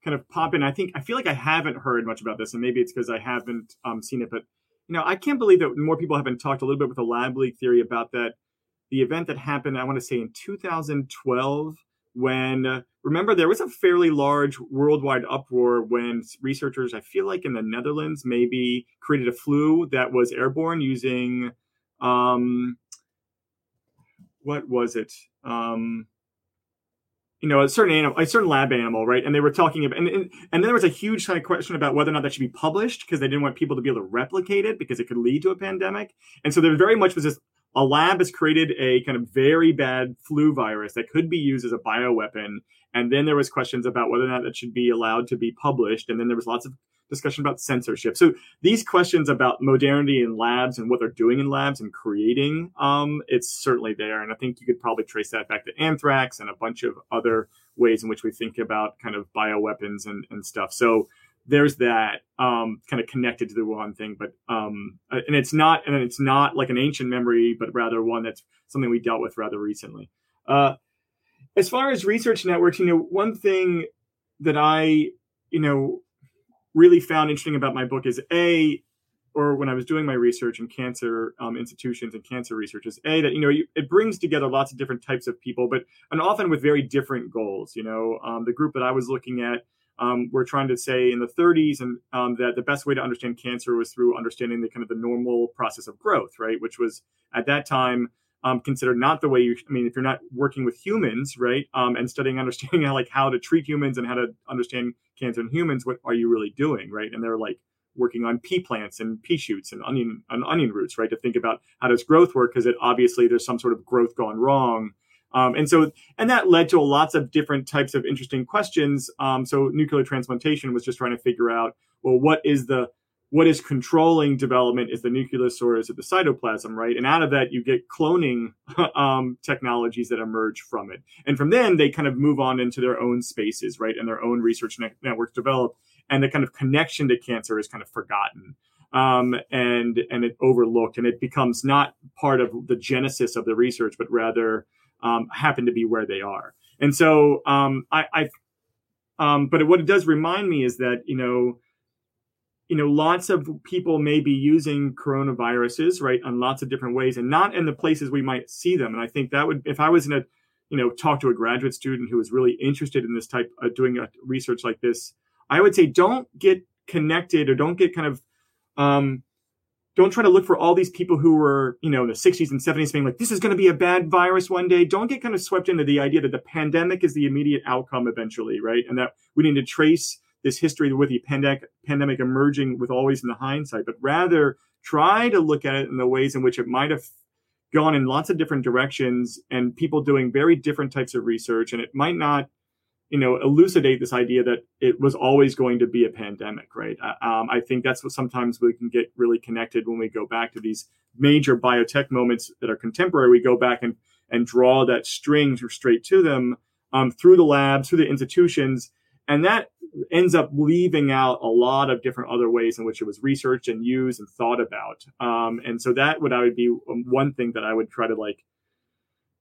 kind of pop in. I think I feel like I haven't heard much about this, and maybe it's because I haven't um, seen it. But you know, I can't believe that more people haven't talked a little bit with the lab leak theory about that. The event that happened, I want to say in 2012 when remember there was a fairly large worldwide uproar when researchers i feel like in the netherlands maybe created a flu that was airborne using um what was it? Um you know a certain animal a certain lab animal right? And they were talking about and, and, and then there was a huge kind of question about whether or not that should be published because they didn't want people to be able to replicate it because it could lead to a pandemic. And so there very much was this a lab has created a kind of very bad flu virus that could be used as a bioweapon. And then there was questions about whether or not that should be allowed to be published. And then there was lots of discussion about censorship. So these questions about modernity in labs and what they're doing in labs and creating, um, it's certainly there. And I think you could probably trace that back to anthrax and a bunch of other ways in which we think about kind of bioweapons and, and stuff. So there's that um, kind of connected to the Wuhan thing, but um, uh, and it's not and it's not like an ancient memory, but rather one that's something we dealt with rather recently. Uh, as far as research networks, you know, one thing that I you know really found interesting about my book is a or when I was doing my research in cancer um, institutions and cancer research is a that you know you, it brings together lots of different types of people, but and often with very different goals. You know, um, the group that I was looking at um, we're trying to say in the 30s and um, that the best way to understand cancer was through understanding the kind of the normal process of growth right? Which was at that time um, considered not the way you i mean if you're not working with humans right um, and studying [laughs] understanding how, like how to treat humans and how to understand cancer in humans what are you really doing right? And they're like working on pea plants and pea shoots and onion and onion roots right to think about how does growth work because it obviously there's some sort of growth gone wrong um, and so, and that led to lots of different types of interesting questions. Um, so nuclear transplantation was just trying to figure out, well, what is the what is controlling development is the nucleus or is it the cytoplasm, right? And out of that, you get cloning [laughs] um, technologies that emerge from it. And from then, they kind of move on into their own spaces, right? And their own research ne- networks develop. And the kind of connection to cancer is kind of forgotten um, and and it overlooked, and it becomes not part of the genesis of the research, but rather um, happen to be where they are. And so um, I, I um, but what it does remind me is that you know you know, lots of people may be using coronaviruses, right, on lots of different ways and not in the places we might see them. And I think that would, if I was in a, you know, talk to a graduate student who was really interested in this type of doing a research like this, I would say don't get connected or don't get kind of, um, don't try to look for all these people who were, you know, in the 60s and 70s being like, this is going to be a bad virus one day. Don't get kind of swept into the idea that the pandemic is the immediate outcome eventually, right? And that we need to trace this history with the pandemic, pandemic emerging with always in the hindsight, but rather try to look at it in the ways in which it might have gone in lots of different directions and people doing very different types of research. And it might not, you know, elucidate this idea that it was always going to be a pandemic, right? Uh, um, I think that's what sometimes we can get really connected when we go back to these major biotech moments that are contemporary. We go back and, and draw that string straight to them um, through the labs, through the institutions. And that ends up leaving out a lot of different other ways in which it was researched and used and thought about. Um, and so that would I would be one thing that I would try to like.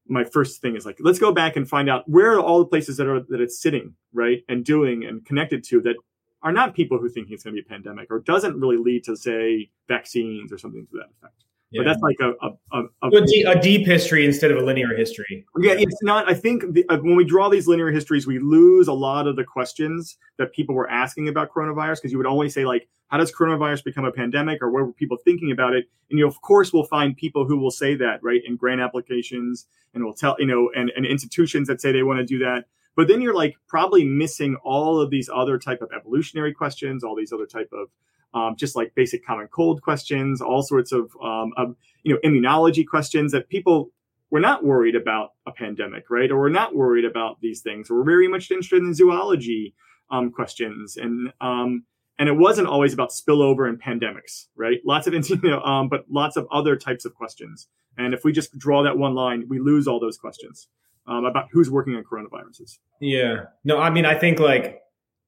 My first thing is like let's go back and find out where are all the places that are that it's sitting right and doing and connected to that are not people who think it's going to be a pandemic or doesn't really lead to say vaccines or something to that effect. Yeah. But that's like a a, a, a, a, deep history instead of a linear history. Yeah, it's not. I think the, uh, when we draw these linear histories, we lose a lot of the questions that people were asking about coronavirus because you would only say like, "How does coronavirus become a pandemic?" or "What were people thinking about it?" And you of course will find people who will say that right in grant applications, and will tell you know, and, and institutions that say they want to do that. But then you're like probably missing all of these other type of evolutionary questions, all these other type of um, just like basic common cold questions, all sorts of, um, of, you know, immunology questions that people were not worried about a pandemic, right? Or we're not worried about these things. We're very much interested in zoology um, questions, and um, and it wasn't always about spillover and pandemics, right? Lots of, [laughs] you know, um, but lots of other types of questions. And if we just draw that one line, we lose all those questions um, about who's working on coronaviruses. Yeah. No, I mean, I think like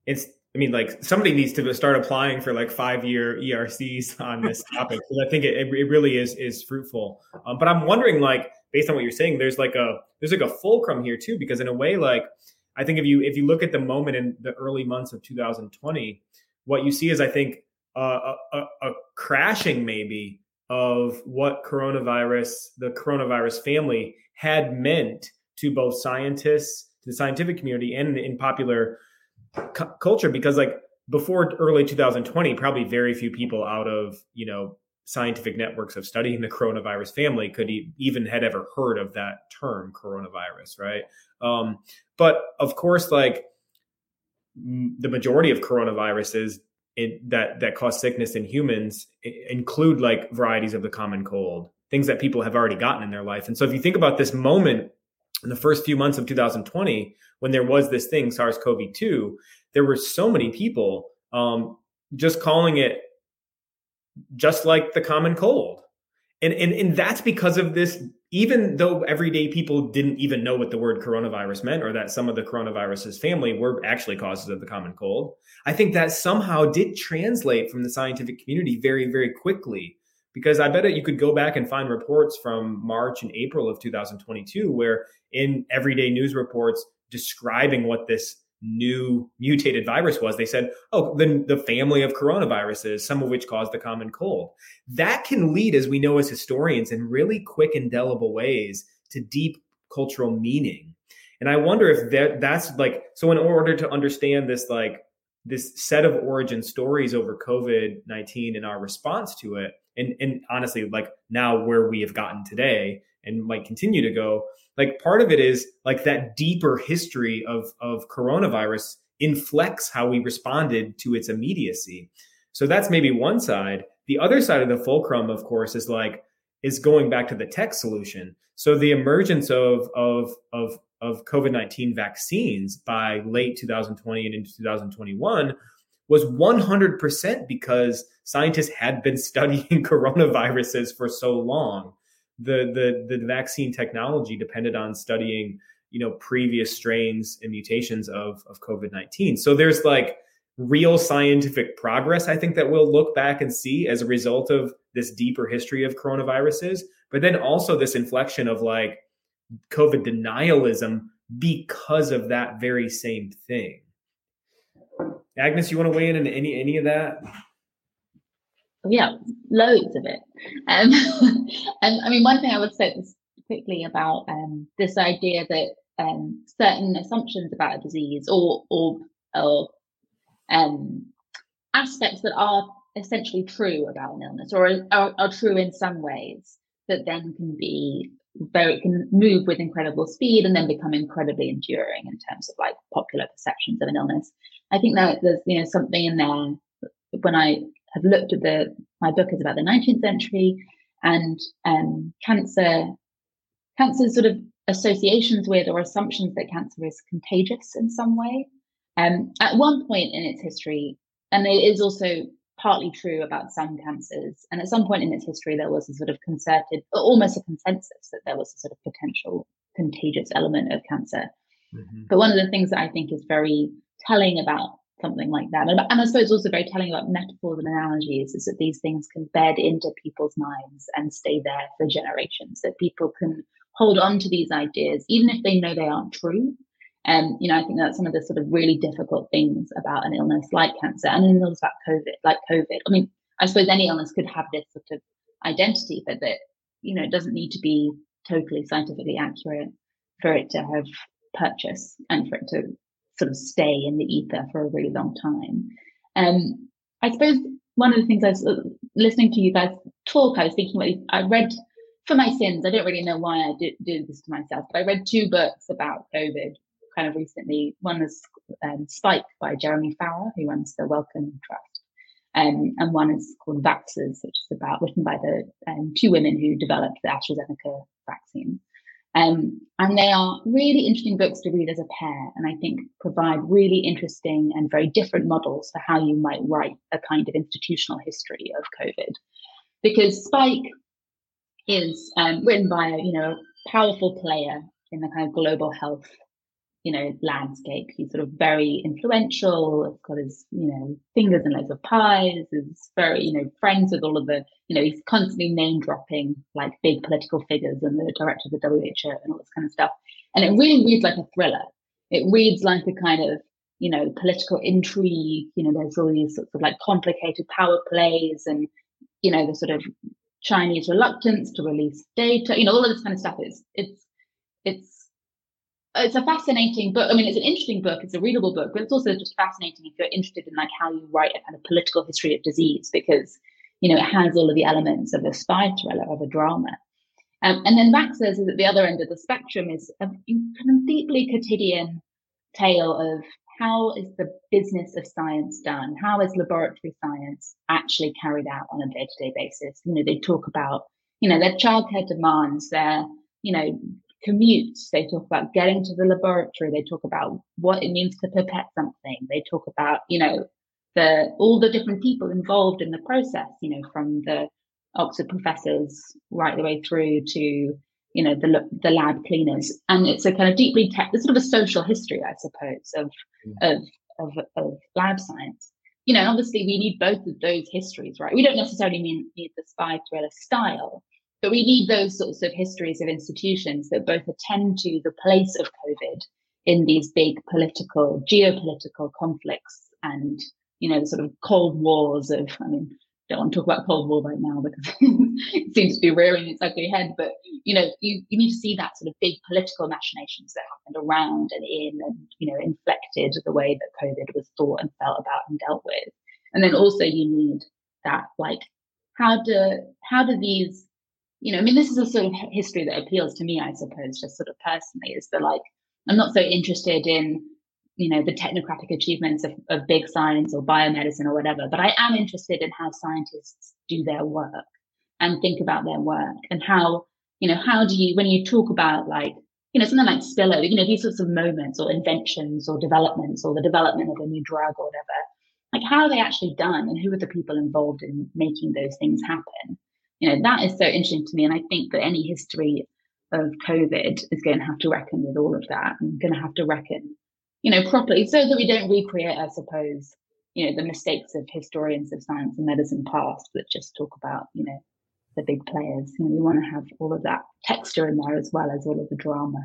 it's I mean, like somebody needs to start applying for like five year ERCs on this [laughs] topic because I think it, it really is is fruitful. Um, but I'm wondering, like, based on what you're saying, there's like a there's like a fulcrum here too, because in a way, like, I think if you if you look at the moment in the early months of 2020, what you see is I think uh, a, a, crashing maybe of what coronavirus, the coronavirus family, had meant to both scientists, to the scientific community, and in popular cu- culture because like before early 2020 probably very few people out of you know scientific networks of studying the coronavirus family could e- even had ever heard of that term coronavirus right? Um, but of course like the majority of coronaviruses it, that that cause sickness in humans include like varieties of the common cold things that people have already gotten in their life and so if you think about this moment in the first few months of 2020 when there was this thing SARS-CoV-2, there were so many people um, just calling it just like the common cold. And, and, and that's because of this, even though everyday people didn't even know what the word coronavirus meant or that some of the coronavirus's family were actually causes of the common cold. I think that somehow did translate from the scientific community very, very quickly because I bet you could go back and find reports from March and April of 2022 where in everyday news reports describing what this new mutated virus was, they said, oh, the, the family of coronaviruses, some of which cause the common cold. That can lead, as we know as historians, in really quick, indelible ways to deep cultural meaning. And I wonder if that that's like so in order to understand this like this set of origin stories over COVID-19 and our response to it, and and honestly, like now where we have gotten today and might continue to go, like part of it is like that deeper history of of coronavirus inflects how we responded to its immediacy. So that's maybe one side. The other side of the fulcrum of course is like is going back to the tech solution. So the emergence of of of of covid-19 vaccines by late 2020 and into 2021 was 100% because scientists had been [laughs] studying coronaviruses for so long. The, the, the vaccine technology depended on studying, you know, previous strains and mutations of, of COVID-19. So there's like real scientific progress, I think that we'll look back and see as a result of this deeper history of coronaviruses, but then also this inflection of like COVID denialism because of that very same thing. Agnes, you want to weigh in on any any of that? Yeah, loads of it. Um, [laughs] and I mean, one thing I would say quickly about um, this idea that um, certain assumptions about a disease or or, or um, aspects that are essentially true about an illness or are, are true in some ways that then can be very can move with incredible speed and then become incredibly enduring in terms of like popular perceptions of an illness. I think that there's you know something in there when I have looked at the my book is about the 19th century and um, cancer cancer sort of associations with or assumptions that cancer is contagious in some way. Um, at one point in its history, and it is also partly true about some cancers. And at some point in its history, there was a sort of concerted, almost a consensus that there was a sort of potential contagious element of cancer. Mm-hmm. But one of the things that I think is very telling about something like that, and, and I suppose also very telling about metaphors and analogies, is that these things can bed into people's minds and stay there for generations, that people can hold on to these ideas, even if they know they aren't true, and, you know, I think that's some of the sort of really difficult things about an illness like cancer and an illness about COVID, like COVID. I mean, I suppose any illness could have this sort of identity, but that, you know, it doesn't need to be totally scientifically accurate for it to have purchase and for it to sort of stay in the ether for a really long time. Um, I suppose one of the things I was uh, listening to you guys talk, I was thinking about, I read for my sins, I don't really know why I did, this to myself, but I read two books about COVID kind of recently. One is um, Spike by Jeremy Farrar, who runs the Wellcome Trust. Um, and one is called Vaxxers, which is about written by the um, two women who developed the AstraZeneca vaccine. Um, and they are really interesting books to read as a pair, and I think provide really interesting and very different models for how you might write a kind of institutional history of COVID. Because Spike is um, written by a you know powerful player in the kind of global health you know, landscape. He's sort of very influential. He's got his, you know, fingers in loads of pies. He's very, you know, friends with all of the, you know, he's constantly name dropping like big political figures and the director of the WHO and all this kind of stuff. And it really reads like a thriller. It reads like a kind of, you know, political intrigue. You know, there's all these sorts of like complicated power plays and, you know, the sort of Chinese reluctance to release data. You know, all of this kind of stuff. It's it's it's it's a fascinating book. I mean, it's an interesting book. It's a readable book, but it's also just fascinating if you're interested in like how you write a kind of political history of disease because you know it has all of the elements of a spy thriller of a drama. Um, and then Vaxxers is at the other end of the spectrum is a kind of deeply quotidian tale of how is the business of science done? How is laboratory science actually carried out on a day-to-day basis? You know, they talk about, you know, their childcare demands, their, you know, commutes. They talk about getting to the laboratory. They talk about what it means to pipette something. They talk about, you know, the all the different people involved in the process. You know, from the Oxford professors right the way through to you know the the lab cleaners, and it's a kind of deeply te- it's sort of a social history, I suppose, of mm. of of of lab science. You know, obviously we need both of those histories, right? We don't necessarily mean, need the spy thriller style, but we need those sorts of histories of institutions that both attend to the place of COVID in these big political, geopolitical conflicts and, you know, sort of cold wars of, I mean, don't want to talk about Cold War right now because [laughs] it seems to be rearing its ugly head. But you know, you, you need to see that sort of big political machinations that happened around and in and you know inflected the way that COVID was thought and felt about and dealt with. And then also you need that like how do how do these you know, I mean, this is a sort of history that appeals to me, I suppose, just sort of personally, is that like, I'm not so interested in, you know, the technocratic achievements of, of big science or biomedicine or whatever, but I am interested in how scientists do their work and think about their work and how, you know, how do you, when you talk about like, you know, something like spillover, you know, these sorts of moments or inventions or developments or the development of a new drug or whatever, like how are they actually done and who are the people involved in making those things happen you know that is so interesting to me and i think that any history of covid is going to have to reckon with all of that and going to have to reckon you know properly so that we don't recreate i suppose you know the mistakes of historians of science and medicine past that just talk about you know the big players you know we want to have all of that texture in there as well as all of the drama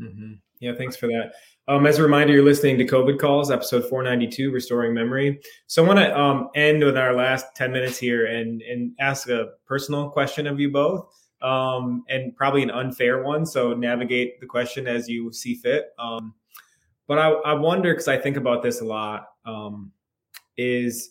mm-hmm. Yeah thanks for that um, as a reminder, you're listening to COVID Calls, episode 492, Restoring Memory. So I want to um, end with our last 10 minutes here and, and ask a personal question of you both, um, and probably an unfair one. So navigate the question as you see fit. Um, but I, I wonder, because I think about this a lot, um, is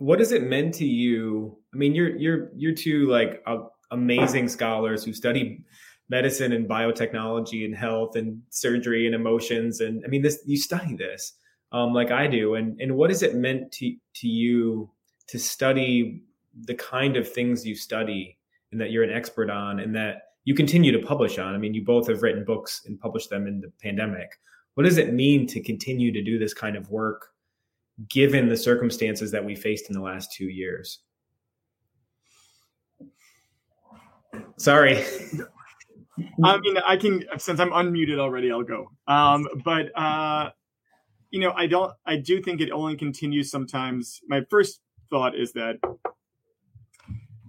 what does it mean to you? I mean, you're you're you're two like uh, amazing scholars who study medicine and biotechnology and health and surgery and emotions. And i mean this you study this um, like i do. And and what has it meant to to you to study the kind of things you study and that you're an expert on and that you continue to publish on? I mean you both have written books and published them in the pandemic. What does it mean to continue to do this kind of work given the circumstances that we faced in the last two years? Sorry [laughs] I mean, I can since I'm unmuted already. I'll go. Um, but uh, you know, I don't. I do think it only continues sometimes. My first thought is that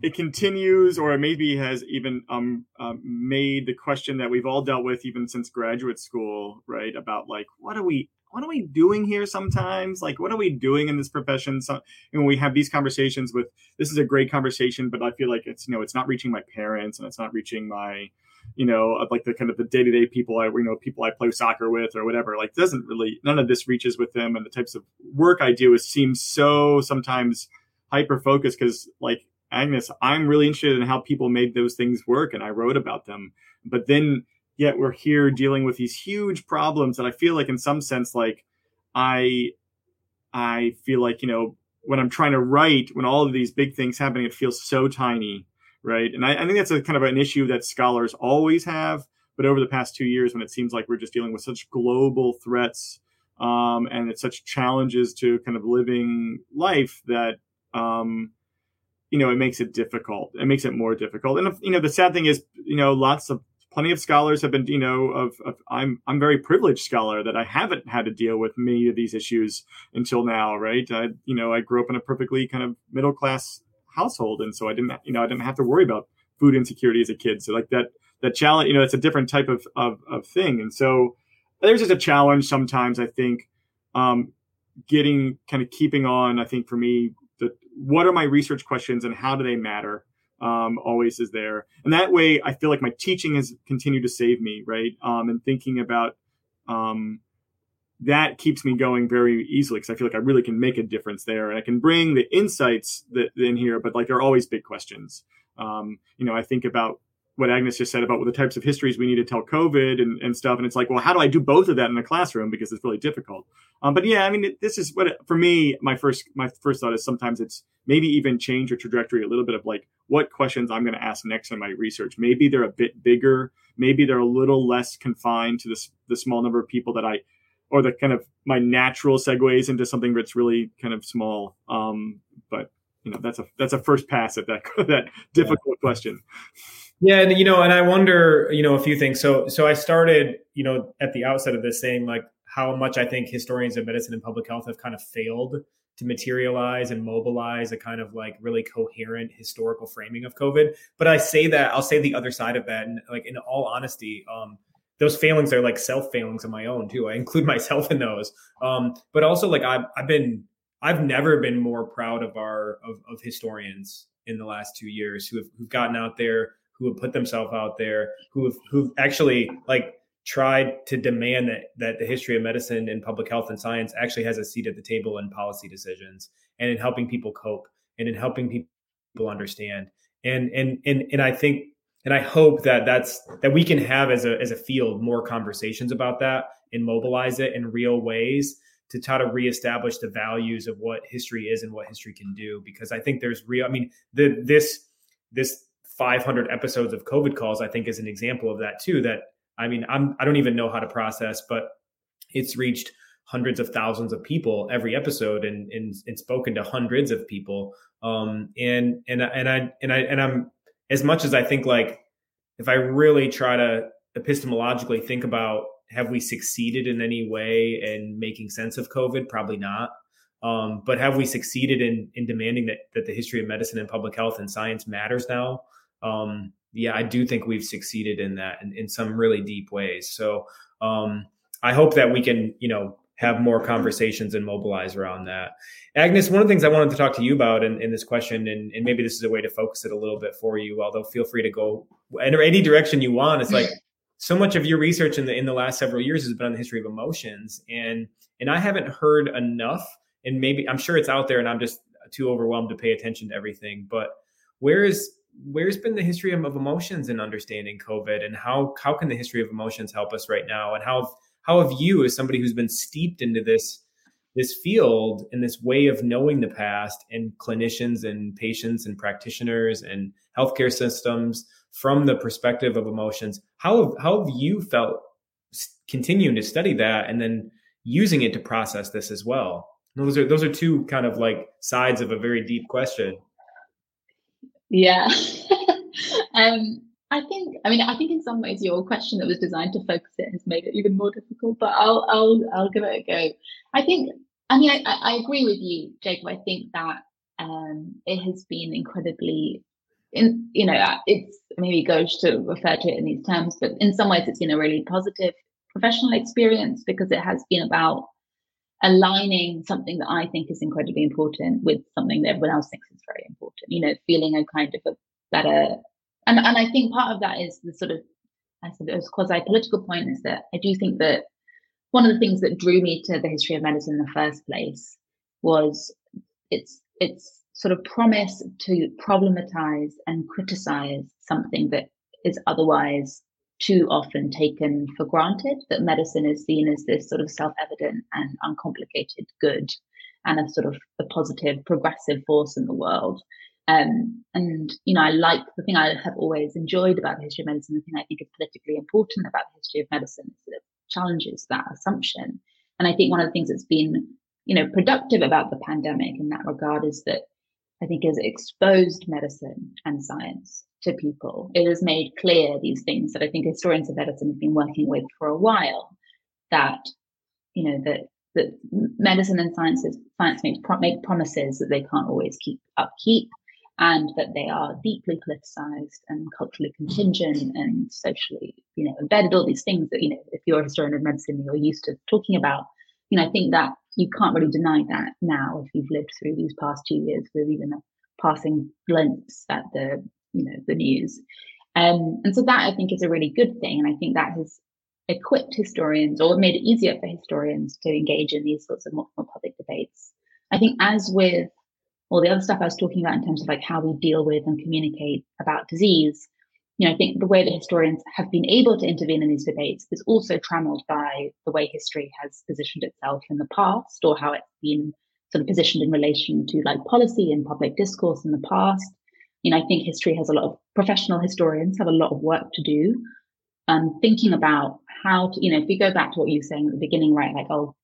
it continues, or maybe has even um, um, made the question that we've all dealt with even since graduate school, right? About like, what are we, what are we doing here? Sometimes, like, what are we doing in this profession? So, and we have these conversations with. This is a great conversation, but I feel like it's you know, it's not reaching my parents, and it's not reaching my you know, like the kind of the day to day people I, you know, people I play soccer with or whatever. Like, doesn't really, none of this reaches with them. And the types of work I do is seems so sometimes hyper focused because, like Agnes, I'm really interested in how people made those things work, and I wrote about them. But then, yet we're here dealing with these huge problems that I feel like, in some sense, like I, I feel like you know when I'm trying to write, when all of these big things happening, it feels so tiny right? And I, I, think that's a kind of an issue that scholars always have. But over the past two years, when it seems like we're just dealing with such global threats um, and it's such challenges to kind of living life that um, you know it makes it difficult. It makes it more difficult. And if, you know the sad thing is, you know, lots of plenty of scholars have been, you know, of, of I'm I'm very privileged scholar that I haven't had to deal with many of these issues until now, right? I, you know, I grew up in a perfectly kind of middle class household, and so I didn't, you know, I didn't have to worry about food insecurity as a kid. So like that that challenge, you know, it's a different type of of, of thing, and so there's just a challenge sometimes. I think um, getting kind of keeping on. I think for me, the what are my research questions and how do they matter? Um, always is there, and that way I feel like my teaching has continued to save me, right? Um, and thinking about um, that keeps me going very easily because I feel like I really can make a difference there and I can bring the insights that in here, but like there are always big questions. Um, you know, I think about what Agnes just said about the types of histories we need to tell COVID and, and stuff. And it's like, well, how do I do both of that in a classroom? Because it's really difficult. Um, but yeah, I mean, this is what, for me, my first, my first thought is sometimes it's maybe even change your trajectory a little bit of like what questions I'm going to ask next in my research. Maybe they're a bit bigger. Maybe they're a little less confined to this, the small number of people that I, or the kind of my natural segues into something that's really kind of small. Um, but you know, that's a that's a first pass at that [laughs] that difficult yeah. question. Yeah, and you know, and I wonder, you know, a few things. So, so I started, you know, at the outset of this saying like how much I think historians of medicine and public health have kind of failed to materialize and mobilize a kind of like really coherent historical framing of COVID. But I say that I'll say the other side of that, and like in all honesty, um, those failings are like self failings of my own too. I include [laughs] myself in those. Um, but also like I've, I've been, I've never been more proud of our, of, of historians in the last two years who have, who've gotten out there, who have put themselves out there, who have, who've actually like tried to demand that, that the history of medicine and public health and science actually has a seat at the table in policy decisions and in helping people cope and in helping people understand. And, and, and, and I think and I hope that that's that we can have as a as a field more conversations about that and mobilize it in real ways to try to reestablish the values of what history is and what history can do. Because I think there's real. I mean, the this this 500 episodes of COVID calls I think is an example of that too. That I mean, I'm I don't even know how to process, but it's reached hundreds of thousands of people every episode and and, and spoken to hundreds of people. Um, and and and I and I and I'm as much as I think like if I really try to epistemologically think about have we succeeded in any way in making sense of COVID? Probably not. Um, but have we succeeded in in demanding that that the history of medicine and public health and science matters now? Um, yeah, I do think we've succeeded in that in, in some really deep ways. So um, I hope that we can, you know, have more conversations and mobilize around that. Agnes, one of the things I wanted to talk to you about in, in this question, and, and, maybe this is a way to focus it a little bit for you, although feel free to go in any direction you want. It's like so much of your research in the in the last several years has been on the history of emotions, and and I haven't heard enough. And maybe I'm sure it's out there, and I'm just too overwhelmed to pay attention to everything. But where is where's been the history of, of emotions in understanding COVID, and how how can the history of emotions help us right now, and how how have you, as somebody who's been steeped into this this field and this way of knowing the past, and clinicians and patients and practitioners and healthcare systems from the perspective of emotions, how have, how have you felt continuing to study that and then using it to process this as well? Those are those are two kind of like sides of a very deep question. Yeah. [laughs] um, I think, I mean, I think in some ways your question that was designed to focus it has made it even more difficult, but I'll, I'll, I'll give it a go. I think, I mean, I, I agree with you, Jacob. I think that um, it has been incredibly, in, you know, it's maybe goes to refer to it in these terms, but in some ways it's been a really positive professional experience because it has been about aligning something that I think is incredibly important with something that everyone else thinks is very important. You know, feeling a kind of a better and and I think part of that is the sort of I suppose quasi political point is that I do think that one of the things that drew me to the history of medicine in the first place was its its sort of promise to problematize and criticize something that is otherwise too often taken for granted that medicine is seen as this sort of self-evident and uncomplicated good and a sort of a positive progressive force in the world um, and, you know, I like the thing I have always enjoyed about the history of medicine, the thing I think is politically important about the history of medicine is that it challenges that assumption. And I think one of the things that's been, you know, productive about the pandemic in that regard is that I think has exposed medicine and science to people. It has made clear these things that I think historians of medicine have been working with for a while. That, you know, that that medicine and sciences science makes make promises that they can't always keep upkeep and that they are deeply politicized and culturally contingent and socially, you know, embedded, all these things that, you know, if you're a historian of medicine, you're used to talking about. You know, I think that you can't really deny that now if you've lived through these past two years with even a passing glimpse at the, you know, the news. Um, and so that I think is a really good thing. And I think that has equipped historians or made it easier for historians to engage in these sorts of more, more public debates. I think as with all the other stuff I was talking about in terms of like how we deal with and communicate about disease, you know, I think the way that historians have been able to intervene in these debates is also trammeled by the way history has positioned itself in the past or how it's been sort of positioned in relation to like policy and public discourse in the past. You know, I think history has a lot of professional historians have a lot of work to do um, thinking about how to, you know, if we go back to what you were saying at the beginning, right? Like, oh,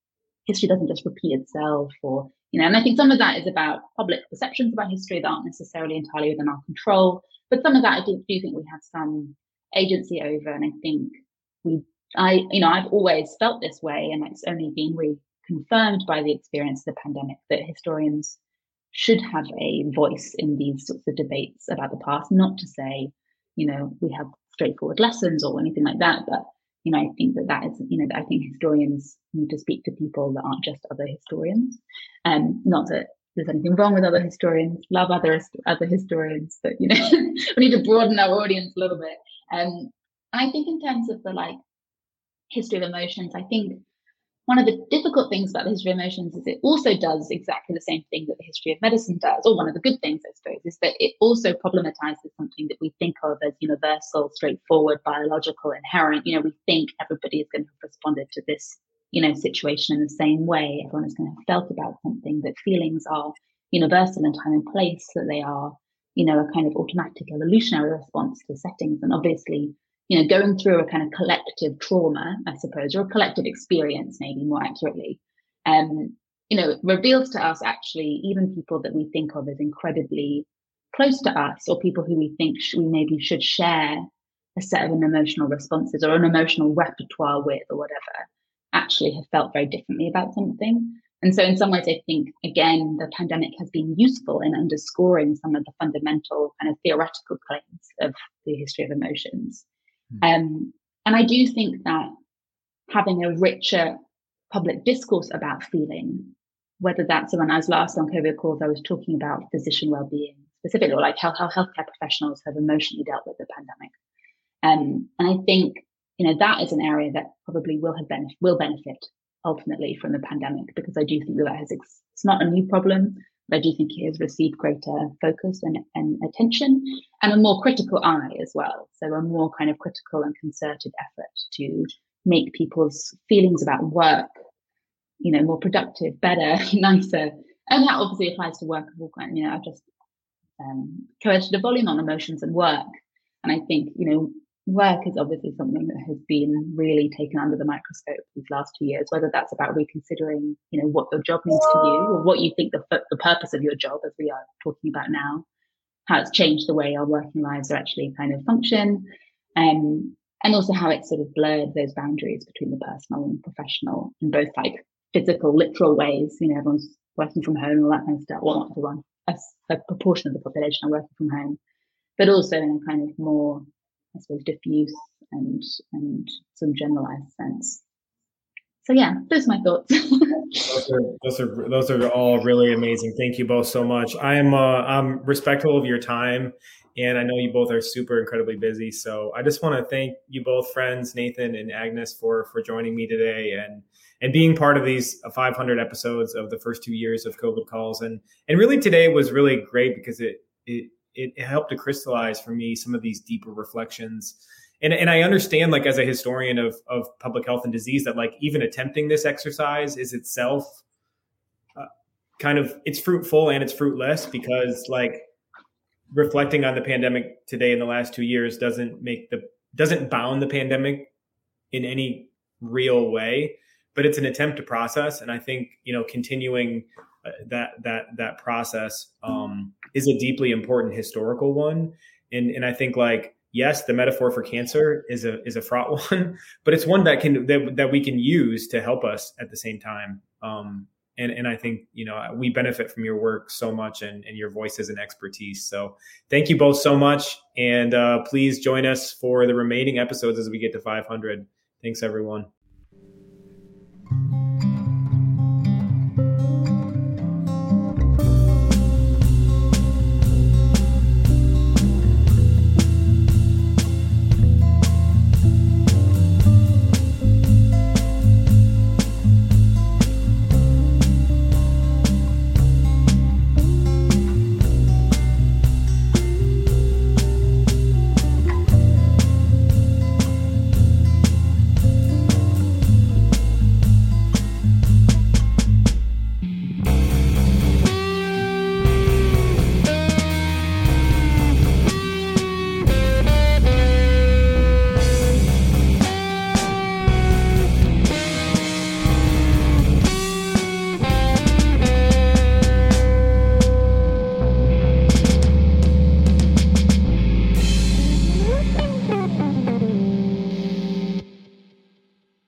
history doesn't just repeat itself or you know and i think some of that is about public perceptions about history that aren't necessarily entirely within our control but some of that i do, do think we have some agency over and i think we i you know i've always felt this way and it's only been reconfirmed by the experience of the pandemic that historians should have a voice in these sorts of debates about the past not to say you know we have straightforward lessons or anything like that but you know, I think that that is, you know, I think historians need to speak to people that aren't just other historians. Um, not that there's anything wrong with other historians, love other other historians, but you know, [laughs] we need to broaden our audience a little bit. Um, I think in terms of the like history of emotions, I think one of the difficult things about the history of emotions is it also does exactly the same thing that the history of medicine does, or one of the good things, I suppose, is that it also problematizes something that we think of as universal, straightforward, biological, inherent. You know, we think everybody is going to have responded to this, you know, situation in the same way. Everyone is going to have felt about something, that feelings are universal in time and place, that they are, you know, a kind of automatic evolutionary response to settings. And obviously, you know, going through a kind of collective trauma, I suppose, or a collective experience, maybe more accurately, um, you know, reveals to us actually even people that we think of as incredibly close to us or people who we think sh- we maybe should share a set of an emotional responses or an emotional repertoire with or whatever actually have felt very differently about something. And so, in some ways, I think, again, the pandemic has been useful in underscoring some of the fundamental kind of theoretical claims of the history of emotions. Mm-hmm. Um, and I do think that having a richer public discourse about feeling, whether that's when I was last on COVID calls, I was talking about physician well-being specifically, or like how, how healthcare professionals have emotionally dealt with the pandemic. Um, and I think, you know, that is an area that probably will have benefit, will benefit ultimately from the pandemic because I do think that, that has, ex- it's not a new problem, think it has received greater focus and, and attention and a more critical eye as well. So a more kind of critical and concerted effort to make people's feelings about work, you know, more productive, better, [laughs] nicer. And that obviously applies to work of all kinds. You know, I've just um, created a volume on emotions and work. And I think, you know, work is obviously something that has been really taken under the microscope these last two years, whether that's about reconsidering, you know, what your job means to you or what you think the, the purpose of your job, as we are talking about now, how it's changed the way our working lives are actually kind of function. Um, and also how it sort of blurred those boundaries between the personal and professional in both like physical, literal ways. You know, everyone's working from home, all that kind of stuff. Well, not everyone, a, a proportion of the population are working from home, but also in a kind of more I suppose, diffuse and and some generalized sense. So yeah, those are my thoughts. [laughs] those, are, those are those are all really amazing. Thank you both so much. I am uh, I'm respectful of your time, and I know you both are super incredibly busy. So I just want to thank you both, friends Nathan and Agnes, for for joining me today and and being part of these 500 episodes of the first two years of COVID calls. And and really today was really great because it it it, it helped to crystallize for me some of these deeper reflections. And, and I understand, like, as a historian of, of public health and disease, that like even attempting this exercise is itself uh, kind of it's fruitful and it's fruitless because like reflecting on the pandemic today in the last two years doesn't make the doesn't bound the pandemic in any real way but it's an attempt to process and i think you know continuing that that that process um, is a deeply important historical one, and and I think like yes, the metaphor for cancer is a is a fraught [laughs] one, but it's one that can that, that we can use to help us at the same time. Um, and and I think you know we benefit from your work so much and, and your voices and expertise. So thank you both so much, and uh, please join us for the remaining episodes as we get to 500. Thanks, everyone.